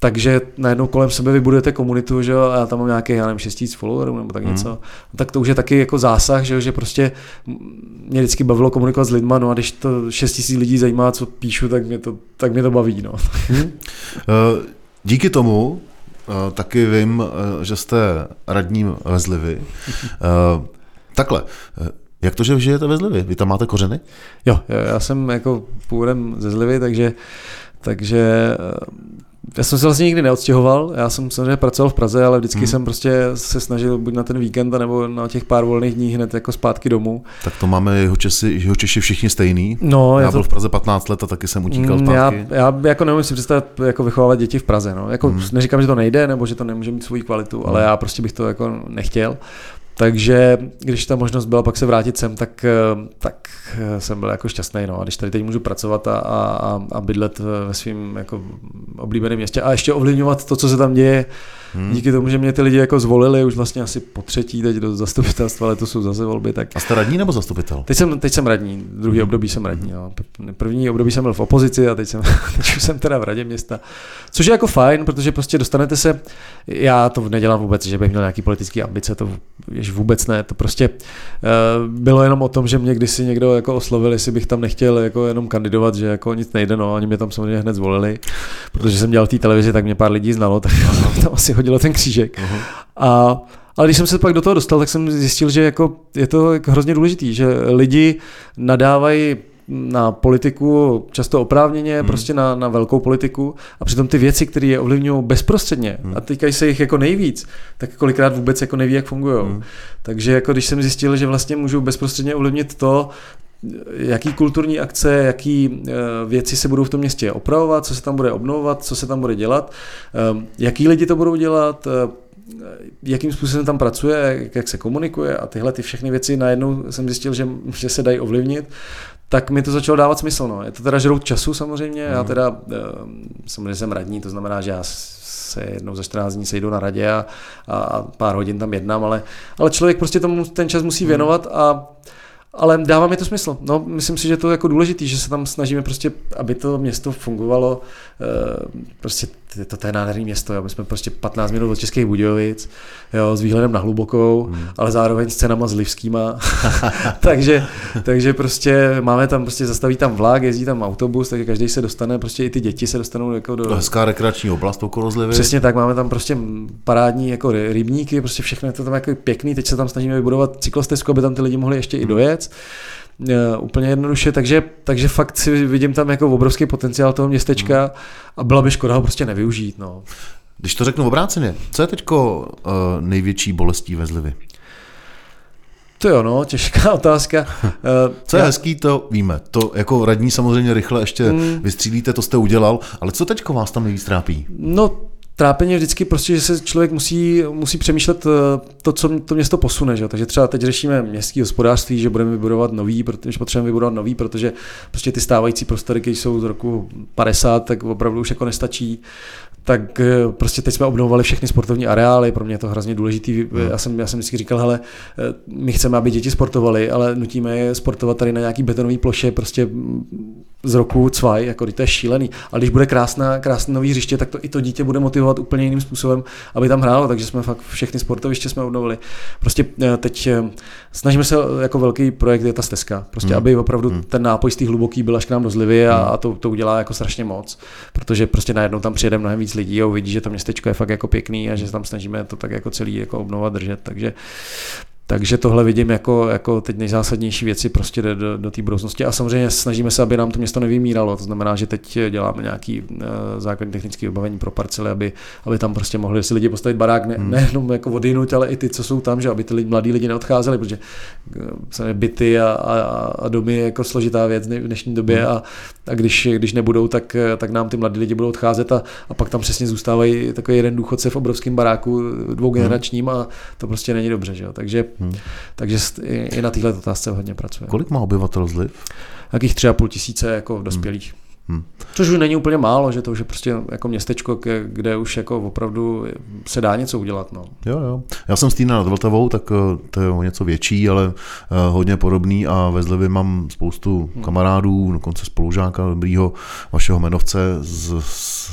Takže najednou kolem sebe vybudujete komunitu, že jo, a já tam mám nějaký, já nevím, 6 followerů nebo tak něco. Mm. tak to už je taky jako zásah, že jo, že prostě mě vždycky bavilo komunikovat s lidma, no a když to 6 tisíc lidí zajímá, co píšu, tak mě to, tak mě to baví, no. Mm. Uh, *laughs* díky tomu uh, taky vím, uh, že jste radním ve Zlivy. *laughs* Takhle, jak to, že žijete ve Zlivy? Vy tam máte kořeny? Jo, já jsem jako původem ze Zlivy, takže takže já jsem se vlastně nikdy neodstěhoval, já jsem samozřejmě pracoval v Praze, ale vždycky hmm. jsem prostě se snažil buď na ten víkend, nebo na těch pár volných dní hned jako zpátky domů. Tak to máme jeho, Česi, jeho Češi všichni stejný. No, já to... byl v Praze 15 let a taky jsem utíkal mm, zpátky. Já, já jako neumím si představit jako vychovávat děti v Praze. No. Jako, hmm. Neříkám, že to nejde, nebo že to nemůže mít svou kvalitu, hmm. ale já prostě bych to jako nechtěl. Takže když ta možnost byla pak se vrátit sem, tak, eh, tak eh, jsem byl jako šťastný. No. A když tady teď můžu pracovat a, a, a bydlet ve svém jako oblíbeném městě a ještě ovlivňovat to, co se tam děje, Hmm. Díky tomu, že mě ty lidi jako zvolili už vlastně asi po třetí teď do zastupitelstva, ale to jsou zase volby. Tak... A jste radní nebo zastupitel? Teď jsem, teď jsem radní, druhý hmm. období jsem radní. Jo. První období jsem byl v opozici a teď, jsem, *laughs* teď už jsem teda v radě města. Což je jako fajn, protože prostě dostanete se, já to nedělám vůbec, že bych měl nějaký politický ambice, to jež vůbec ne, to prostě uh, bylo jenom o tom, že mě kdysi někdo jako oslovil, jestli bych tam nechtěl jako jenom kandidovat, že jako nic nejde, no, oni mě tam samozřejmě hned zvolili, protože jsem dělal v té televizi, tak mě pár lidí znalo, tak *laughs* tam asi hodilo ten křížek. Uh-huh. A ale když jsem se pak do toho dostal, tak jsem zjistil, že jako je to jako hrozně důležitý, že lidi nadávají na politiku často oprávněně, hmm. prostě na, na velkou politiku a přitom ty věci, které je ovlivňují bezprostředně hmm. a týkají se jich jako nejvíc, tak kolikrát vůbec jako neví, jak fungují. Hmm. Takže jako když jsem zjistil, že vlastně můžu bezprostředně ovlivnit to, jaký kulturní akce, jaký eh, věci se budou v tom městě opravovat, co se tam bude obnovovat, co se tam bude dělat, eh, jaký lidi to budou dělat, eh, jakým způsobem tam pracuje, jak se komunikuje a tyhle ty všechny věci najednou jsem zjistil, že, že se dají ovlivnit, tak mi to začalo dávat smysl. No. Je to teda žrout času samozřejmě, mm. já teda samozřejmě jsem radní, to znamená, že já se jednou za 14 dní sejdu na radě a, a pár hodin tam jednám, ale, ale člověk prostě tomu ten čas musí věnovat a ale dává mi to smysl. No, myslím si, že to je jako důležitý, že se tam snažíme prostě, aby to město fungovalo. Eh, prostě to, to je nádherné město, jo. my jsme prostě 15 minut od Českých Budějovic, jo, s výhledem na hlubokou, hmm. ale zároveň s cenama s livskýma. *laughs* takže, takže prostě máme tam, prostě zastaví tam vlak, jezdí tam autobus, takže každý se dostane, prostě i ty děti se dostanou jako do... Hezká rekreační oblast okolo Zlivy. Přesně tak, máme tam prostě parádní jako rybníky, prostě všechno je to tam jako pěkný, teď se tam snažíme vybudovat cyklostezku, aby tam ty lidi mohli ještě i hmm. dojet. Uh, úplně jednoduše, takže, takže fakt si vidím tam jako obrovský potenciál toho městečka hmm. a byla by škoda ho prostě nevyužít. No. Když to řeknu obráceně, co je teď uh, největší bolestí ve Zlivy? To jo, no, těžká *laughs* otázka. Uh, co je já... hezký, to víme. To jako radní samozřejmě rychle ještě mm. vystřílíte, to jste udělal, ale co teďko vás tam nejvíc trápí? No, trápeně vždycky prostě, že se člověk musí, musí přemýšlet eh, to, co to město posune. Že? Takže třeba teď řešíme městské hospodářství, že budeme vybudovat nový, protože potřebujeme vybudovat nový, protože prostě ty stávající prostory, které jsou z roku 50, tak opravdu už jako nestačí tak eh, prostě teď jsme obnovovali všechny sportovní areály, pro mě je to hrozně důležitý. Hmm. Já jsem, já jsem vždycky říkal, hele, eh, my chceme, aby děti sportovaly, ale nutíme je sportovat tady na nějaký betonové ploše, prostě z roku cvaj, jako to je šílený. Ale když bude krásná, krásné nový hřiště, tak to i to dítě bude motivovat úplně jiným způsobem, aby tam hrálo, takže jsme fakt všechny sportoviště jsme obnovili. Prostě eh, teď snažíme se jako velký projekt je ta stezka, prostě hmm. aby opravdu hmm. ten nápoj z té hluboký byl až k nám do zlivy a, hmm. a to, to udělá jako strašně moc, protože prostě najednou tam přijede mnohem víc lidí a uvidí, že to městečko je fakt jako pěkný a že se tam snažíme to tak jako celý jako obnovat držet, takže takže tohle vidím jako, jako teď nejzásadnější věci prostě do, do, do té budoucnosti. A samozřejmě snažíme se, aby nám to město nevymíralo. To znamená, že teď děláme nějaký uh, základní technické vybavení pro parcely, aby, aby tam prostě mohli si lidi postavit barák ne, hmm. nejenom jako odjinuť, ale i ty, co jsou tam, že aby ty lidi, mladí lidi neodcházeli, protože uh, byty a, a, a domy je jako složitá věc v dnešní době hmm. a, a když, když nebudou, tak, tak nám ty mladí lidi budou odcházet a, a pak tam přesně zůstávají takový jeden důchodce v obrovském baráku dvougeneračním a to prostě není dobře. Že jo? Takže Hmm. Takže i na téhle otázce hodně pracuje. Kolik má obyvatel zliv? Takých tři a půl tisíce jako dospělých. Hmm. Hmm. Což už není úplně málo, že to už je prostě jako městečko, kde už jako opravdu se dá něco udělat. No. Jo, jo. Já jsem z Týna nad Vltavou, tak eh, to je něco větší, ale eh, hodně podobný a ve Zlivě mám spoustu hmm. kamarádů, dokonce spolužáka dobrýho vašeho jmenovce z,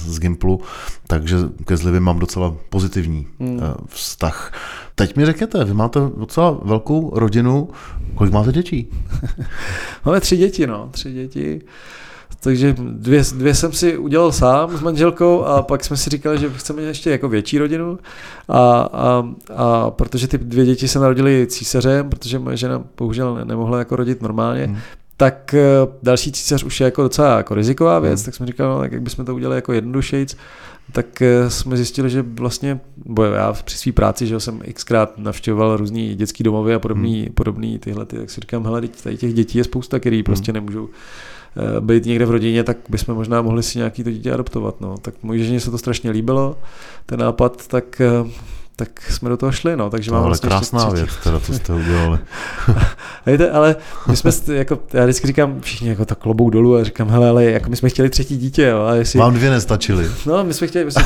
z Gimplu, takže ke Zlivě mám docela pozitivní hmm. Vztah. Teď mi řekněte, vy máte docela velkou rodinu, kolik máte dětí? *laughs* Máme tři děti, no, tři děti. Takže dvě, dvě jsem si udělal sám s manželkou a pak jsme si říkali, že chceme ještě jako větší rodinu a, a, a protože ty dvě děti se narodily císařem, protože moje žena bohužel nemohla jako rodit normálně, hmm tak eh, další císař už je jako docela jako riziková věc, hmm. tak jsme říkali, no, tak jak bychom to udělali jako jednodušejc, tak eh, jsme zjistili, že vlastně, bo já při své práci, že jsem xkrát navštěvoval různý dětský domovy a podobný, hmm. podobný tyhle, ty, tak si říkám, hele, tady těch dětí je spousta, který hmm. prostě nemůžou být někde v rodině, tak bychom možná mohli si nějaký to dítě adoptovat. No. Tak mojí ženě se to strašně líbilo, ten nápad, tak eh, tak jsme do toho šli, no, takže mám ale vlastně krásná věc, teda, co jste udělali. *laughs* Víte, ale my jsme, jako, já vždycky říkám všichni jako tak klobou dolů a říkám, hele, ale jako my jsme chtěli třetí dítě, jo, a jestli... Vám dvě nestačily. *laughs* No, my jsme chtěli, my jsme,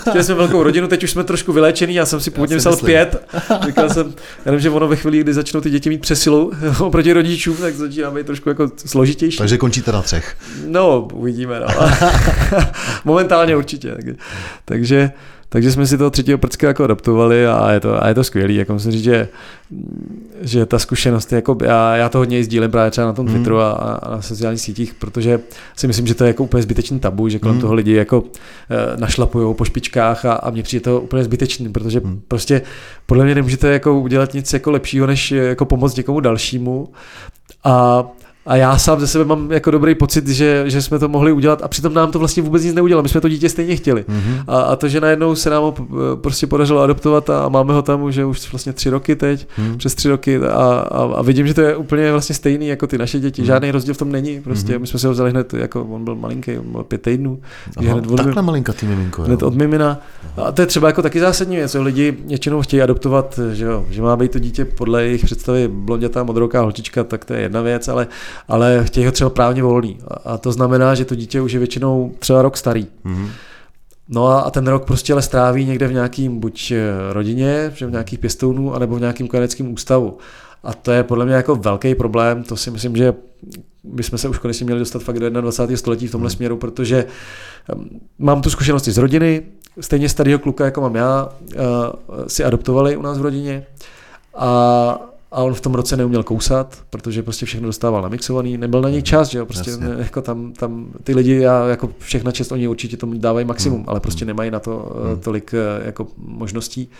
chtěli jsme velkou rodinu, teď už jsme trošku vyléčený, já jsem si původně myslel pět, říkal jsem, já nevím, že ono ve chvíli, kdy začnou ty děti mít přesilu *laughs* oproti rodičům, tak začíná být trošku jako složitější. Takže končíte na třech. No, uvidíme, no. Momentálně určitě. Takže, takže jsme si toho třetího prcka jako adaptovali a je to, a je to skvělý. Jako musím říct, že, že ta zkušenost, jako já, já to hodně sdílím právě třeba na tom Twitteru mm. a, a, na sociálních sítích, protože si myslím, že to je jako úplně zbytečný tabu, že kolem mm. toho lidi jako e, našlapují po špičkách a, a mně přijde to úplně zbytečný, protože mm. prostě podle mě nemůžete jako udělat nic jako lepšího, než jako pomoct někomu dalšímu. A a já sám ze sebe mám jako dobrý pocit, že, že jsme to mohli udělat a přitom nám to vlastně vůbec nic neudělalo. My jsme to dítě stejně chtěli. Mm-hmm. A, a, to, že najednou se nám ho prostě podařilo adoptovat a máme ho tam už, už vlastně tři roky teď, mm. přes tři roky a, a, a, vidím, že to je úplně vlastně stejný jako ty naše děti. Mm. Žádný rozdíl v tom není. Prostě mm-hmm. my jsme si ho vzali hned, jako on byl malinký, on byl pět týdnů. Aha, hned od, takhle malinkatý miminko. Hned od mimina. A to je třeba jako taky zásadní věc. Lidi většinou chtějí adoptovat, že, jo, že má být to dítě podle jejich představy blondětá, modroká holčička, tak to je jedna věc, ale, ale chtějí ho třeba právně volný. A to znamená, že to dítě už je většinou třeba rok starý. Mm-hmm. No a, a ten rok prostě ale stráví někde v nějakým buď eh, rodině, v nějakých pěstounů, anebo v nějakým kojeneckém ústavu. A to je podle mě jako velký problém, to si myslím, že bychom se už konečně měli dostat fakt do 21. století v tomhle hmm. směru, protože ehm, mám tu zkušenosti z rodiny, stejně starého kluka, jako mám já, eh, si adoptovali u nás v rodině a a on v tom roce neuměl kousat, protože prostě všechno dostával namixovaný, nebyl na něj čas, že jo, prostě ne, *laughs* jako tam, tam ty lidi, já jako všechna čest, oni určitě tomu dávají maximum, hmm. ale prostě hmm. nemají na to hmm. tolik eh, jako možností,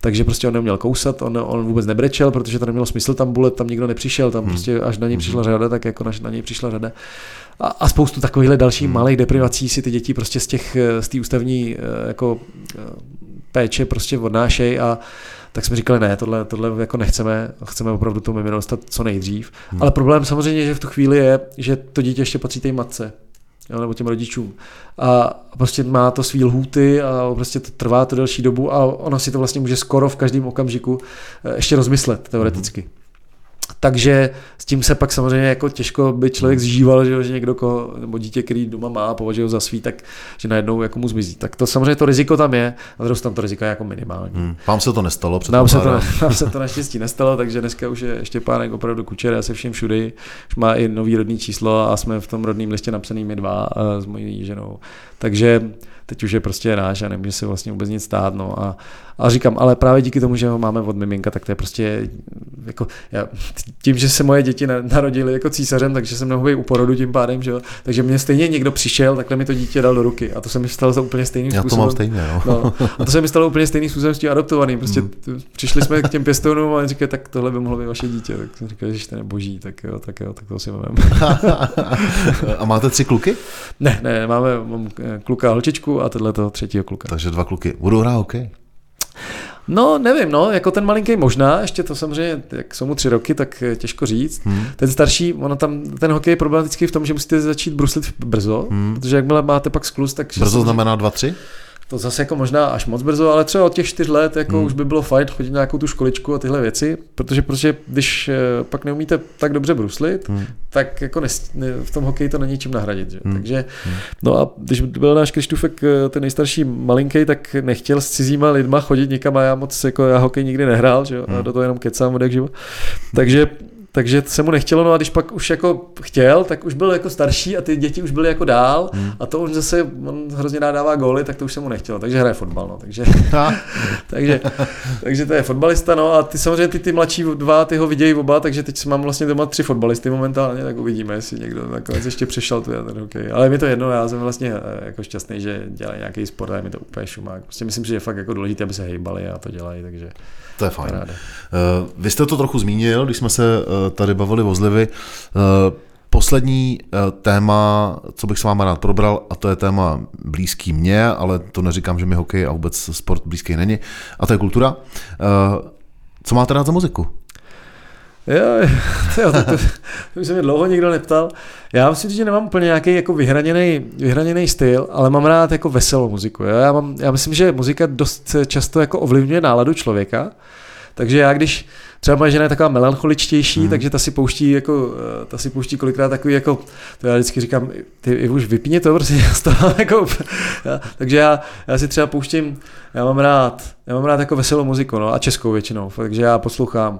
takže prostě on neuměl kousat, on, on vůbec nebrečel, protože to nemělo smysl tam bulet, tam nikdo nepřišel, tam hmm. prostě až na něj hmm. přišla řada, tak jako na, na něj přišla řada. A, a spoustu takovýchhle dalších hmm. malých deprivací si ty děti prostě z těch, eh, z té ústavní jako péče prostě odnášejí a tak jsme říkali, ne, tohle, tohle jako nechceme, chceme opravdu to mimino dostat co nejdřív. Hmm. Ale problém samozřejmě, že v tu chvíli je, že to dítě ještě patří té matce jo, nebo těm rodičům. A prostě má to svý lhůty a prostě to trvá to delší dobu a ona si to vlastně může skoro v každém okamžiku eh, ještě rozmyslet teoreticky. Hmm. Takže s tím se pak samozřejmě jako těžko by člověk zžíval, že, že někdo, ko, nebo dítě, který doma má a považuje za svý, tak že najednou jako mu zmizí. Tak to samozřejmě to riziko tam je, a druhou tam to riziko je jako minimální. Hmm. Vám se to nestalo? Nám se to, *laughs* nám se to naštěstí nestalo, takže dneska už je Štěpánek opravdu kučer, se všem všudy, už má i nový rodný číslo a jsme v tom rodném listě napsaný my dva s mojí ženou. Takže teď už je prostě náš a nemůže se vlastně vůbec nic stát. No. A, a říkám, ale právě díky tomu, že ho máme od miminka, tak to je prostě jako, já, tím, že se moje děti narodily jako císařem, takže jsem nemohl být u porodu tím pádem, že jo? takže mě stejně někdo přišel, takhle mi to dítě dal do ruky a to se mi stalo za úplně stejným já způsobem. Já to mám stejně, no. no. A to se mi stalo úplně stejným způsobem s tím adoptovaným. Prostě hmm. přišli jsme k těm pěstounům a říkali, tak tohle by mohlo být vaše dítě. Tak jsem říkal, že to je boží, tak jo, tak jo, tak to si mám. *laughs* a máte tři kluky? Ne, ne, máme mám kluka a holčičku a tohle toho třetího kluka. Takže dva kluky. Budou hrát hokej? No, nevím, no, jako ten malinký možná, ještě to samozřejmě, jak jsou mu tři roky, tak těžko říct. Hmm. Ten starší, ono tam, ten hokej je problematický v tom, že musíte začít bruslit brzo, hmm. protože jakmile máte pak sklus, tak... Brzo znamená dva, tři? To zase jako možná až moc brzo, ale třeba od těch čtyř let jako hmm. už by bylo fajn chodit nějakou tu školičku a tyhle věci, protože prostě když eh, pak neumíte tak dobře bruslit, hmm. tak jako nes, ne, v tom hokeji to není čím nahradit. Že? Hmm. Takže, hmm. no a když byl náš Krištůfek eh, ten nejstarší malinký, tak nechtěl s cizíma lidma chodit nikam a já moc jako já hokej nikdy nehrál, že? Hmm. a do toho jenom kecám od jak živo. Takže takže se mu nechtělo, no a když pak už jako chtěl, tak už byl jako starší a ty děti už byly jako dál hmm. a to on zase, on hrozně rád dává góly, tak to už se mu nechtělo, takže hraje fotbal, no, takže, *laughs* takže, takže to je fotbalista, no a ty samozřejmě ty, ty mladší dva, ty ho vidějí oba, takže teď mám vlastně doma tři fotbalisty momentálně, tak uvidíme, jestli někdo nakonec ještě přešel tu ten hokej. Ale mi to jedno, já jsem vlastně eh, jako šťastný, že dělají nějaký sport a je mi to úplně šumák. Prostě myslím, že je fakt jako důležité, aby se hejbali a to dělají, takže to je fajn. Paráda. Uh, vy jste to trochu zmínil, když jsme se uh, tady bavili o zlivy. Uh, Poslední téma, co bych s váma rád probral, a to je téma blízký mně, ale to neříkám, že mi hokej a vůbec sport blízký není, a to je kultura. Co máte rád za muziku? Jo, *laughs* jo to, to, to, se mě dlouho nikdo neptal. Já myslím, že nemám úplně nějaký jako vyhraněný, vyhraněný styl, ale mám rád jako veselou muziku. Jo? Já, mám, já myslím, že muzika dost často jako ovlivňuje náladu člověka, takže já když třeba moje žena je taková melancholičtější, hmm. takže ta si pouští jako, eh, ta si pouští kolikrát takový jako, to já vždycky říkám, ty už vypni to, prostě já to mám *laughs* jako, já, takže já, já, si třeba pouštím, já mám rád, já mám rád jako veselou muziku, no, a českou většinou, takže já poslouchám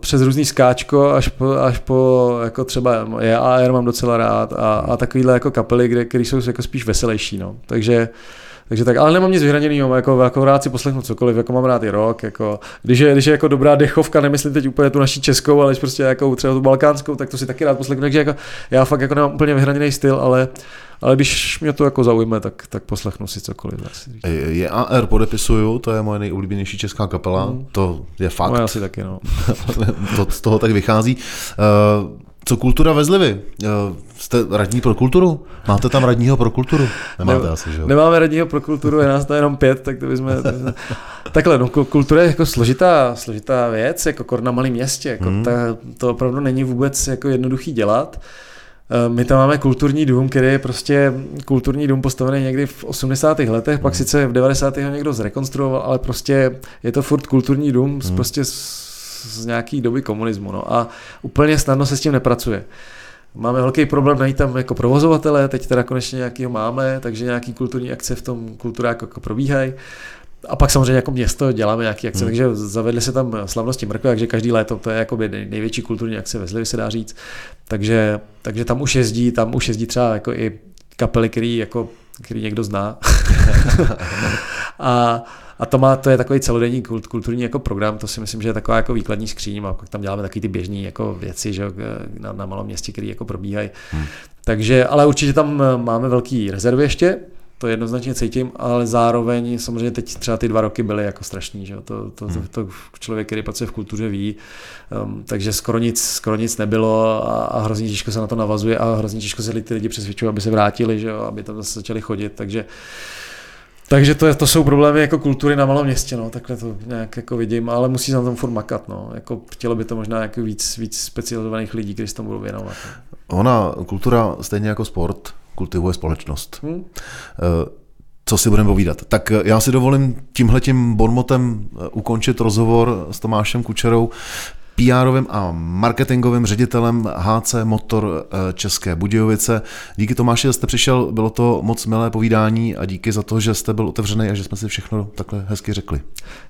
přes různý skáčko až po, až po jako třeba je AR mám docela rád a, a takovýhle jako kapely, kde, které jsou jako spíš veselější, no. Takže takže tak, ale nemám nic vyhraněného, jako, jako rád si poslechnu cokoliv, jako mám rád i rok, jako, když je, když je jako dobrá dechovka, nemyslím teď úplně tu naší českou, ale prostě jako třeba tu balkánskou, tak to si taky rád poslechnu, takže jako, já fakt jako nemám úplně vyhraněný styl, ale ale když mě to jako zaujme, tak, tak poslechnu si cokoliv. Je AR podepisuju, to je moje nejoblíbenější česká kapela, hmm. to je fakt. Moje asi taky, no. *laughs* to z toho tak vychází. Uh, co kultura ve Zlivy? Uh, jste radní pro kulturu? Máte tam radního pro kulturu? Nemáte ne, asi, že jo? Nemáme radního pro kulturu, je nás to jenom pět, tak to bychom... Takhle, no, kultura je jako složitá, složitá věc, jako kor na malém městě, jako hmm. ta, to opravdu není vůbec jako jednoduchý dělat. Uh, Eh, my tam máme kulturní dům, který je prostě kulturní dům postavený někdy v 80. letech, pak hmm. sice v 90. ho někdo zrekonstruoval, ale prostě je to furt kulturní dům hmm. prostě z, z nějaký doby komunismu. No a úplně snadno se s tím nepracuje. Máme velký problém najít tam jako provozovatele, teď teda konečně nějakýho máme, takže nějaký kulturní akce v tom kulturáku jako probíhají. A pak samozřejmě jako město děláme nějaké akce, hmm. takže zavedly se tam slavnosti mrkve, takže každý léto to je jako největší kulturní akce ve Zlivě, se dá říct. Takže, takže tam už jezdí, tam už jezdí třeba jako i kapely, který, jako, který někdo zná. *laughs* a, a to, má, to je takový celodenní kult, kulturní jako program, to si myslím, že je taková jako výkladní skříň a pak tam děláme taky ty běžné jako věci že, na, na malom městě, které jako probíhají. Hmm. Takže, ale určitě tam máme velký rezervy ještě, to jednoznačně cítím, ale zároveň samozřejmě teď třeba ty dva roky byly jako strašný, že? To, to, hmm. to, to člověk, který pracuje v kultuře ví, um, takže skoro nic, skoro nic nebylo a, a hrozně těžko se na to navazuje a hrozně těžko se ty lidi přesvědčují, aby se vrátili, že? aby tam zase začali chodit, takže takže to, je, to jsou problémy jako kultury na malém městě, no, takhle to nějak jako vidím, ale musí se na tom furt makat, no. Jako chtělo by to možná jako víc, víc specializovaných lidí, kteří se tomu budou věnovat. No. Ona, kultura stejně jako sport, kultivuje společnost. Hmm. Co si budeme povídat? Tak eh, já si dovolím tímhletím bonmotem eh, ukončit rozhovor s Tomášem Kučerou. PRovým a marketingovým ředitelem HC Motor eh, České Budějovice. Díky Tomáši, že jste přišel, bylo to moc milé povídání a díky za to, že jste byl otevřený a že jsme si všechno takhle hezky řekli.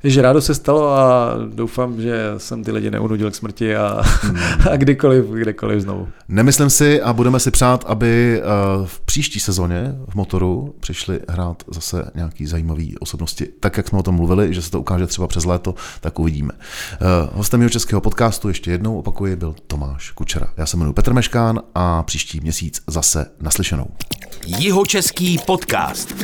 Že rádo se stalo a doufám, že jsem ty lidi neunudil k smrti a, hmm. *laughs* a kdykoliv, kdekoliv znovu. Nemyslím si a budeme si přát, aby eh, v příští sezóně v motoru přišli hrát zase nějaký zajímavý osobnosti. Tak, jak jsme o tom mluvili, že se to ukáže třeba přes léto, tak uvidíme. Eh, hostem jeho českého podcastu ještě jednou opakuji byl Tomáš Kučera. Já se jmenuji Petr Meškán a příští měsíc zase naslyšenou. Jihočeský podcast.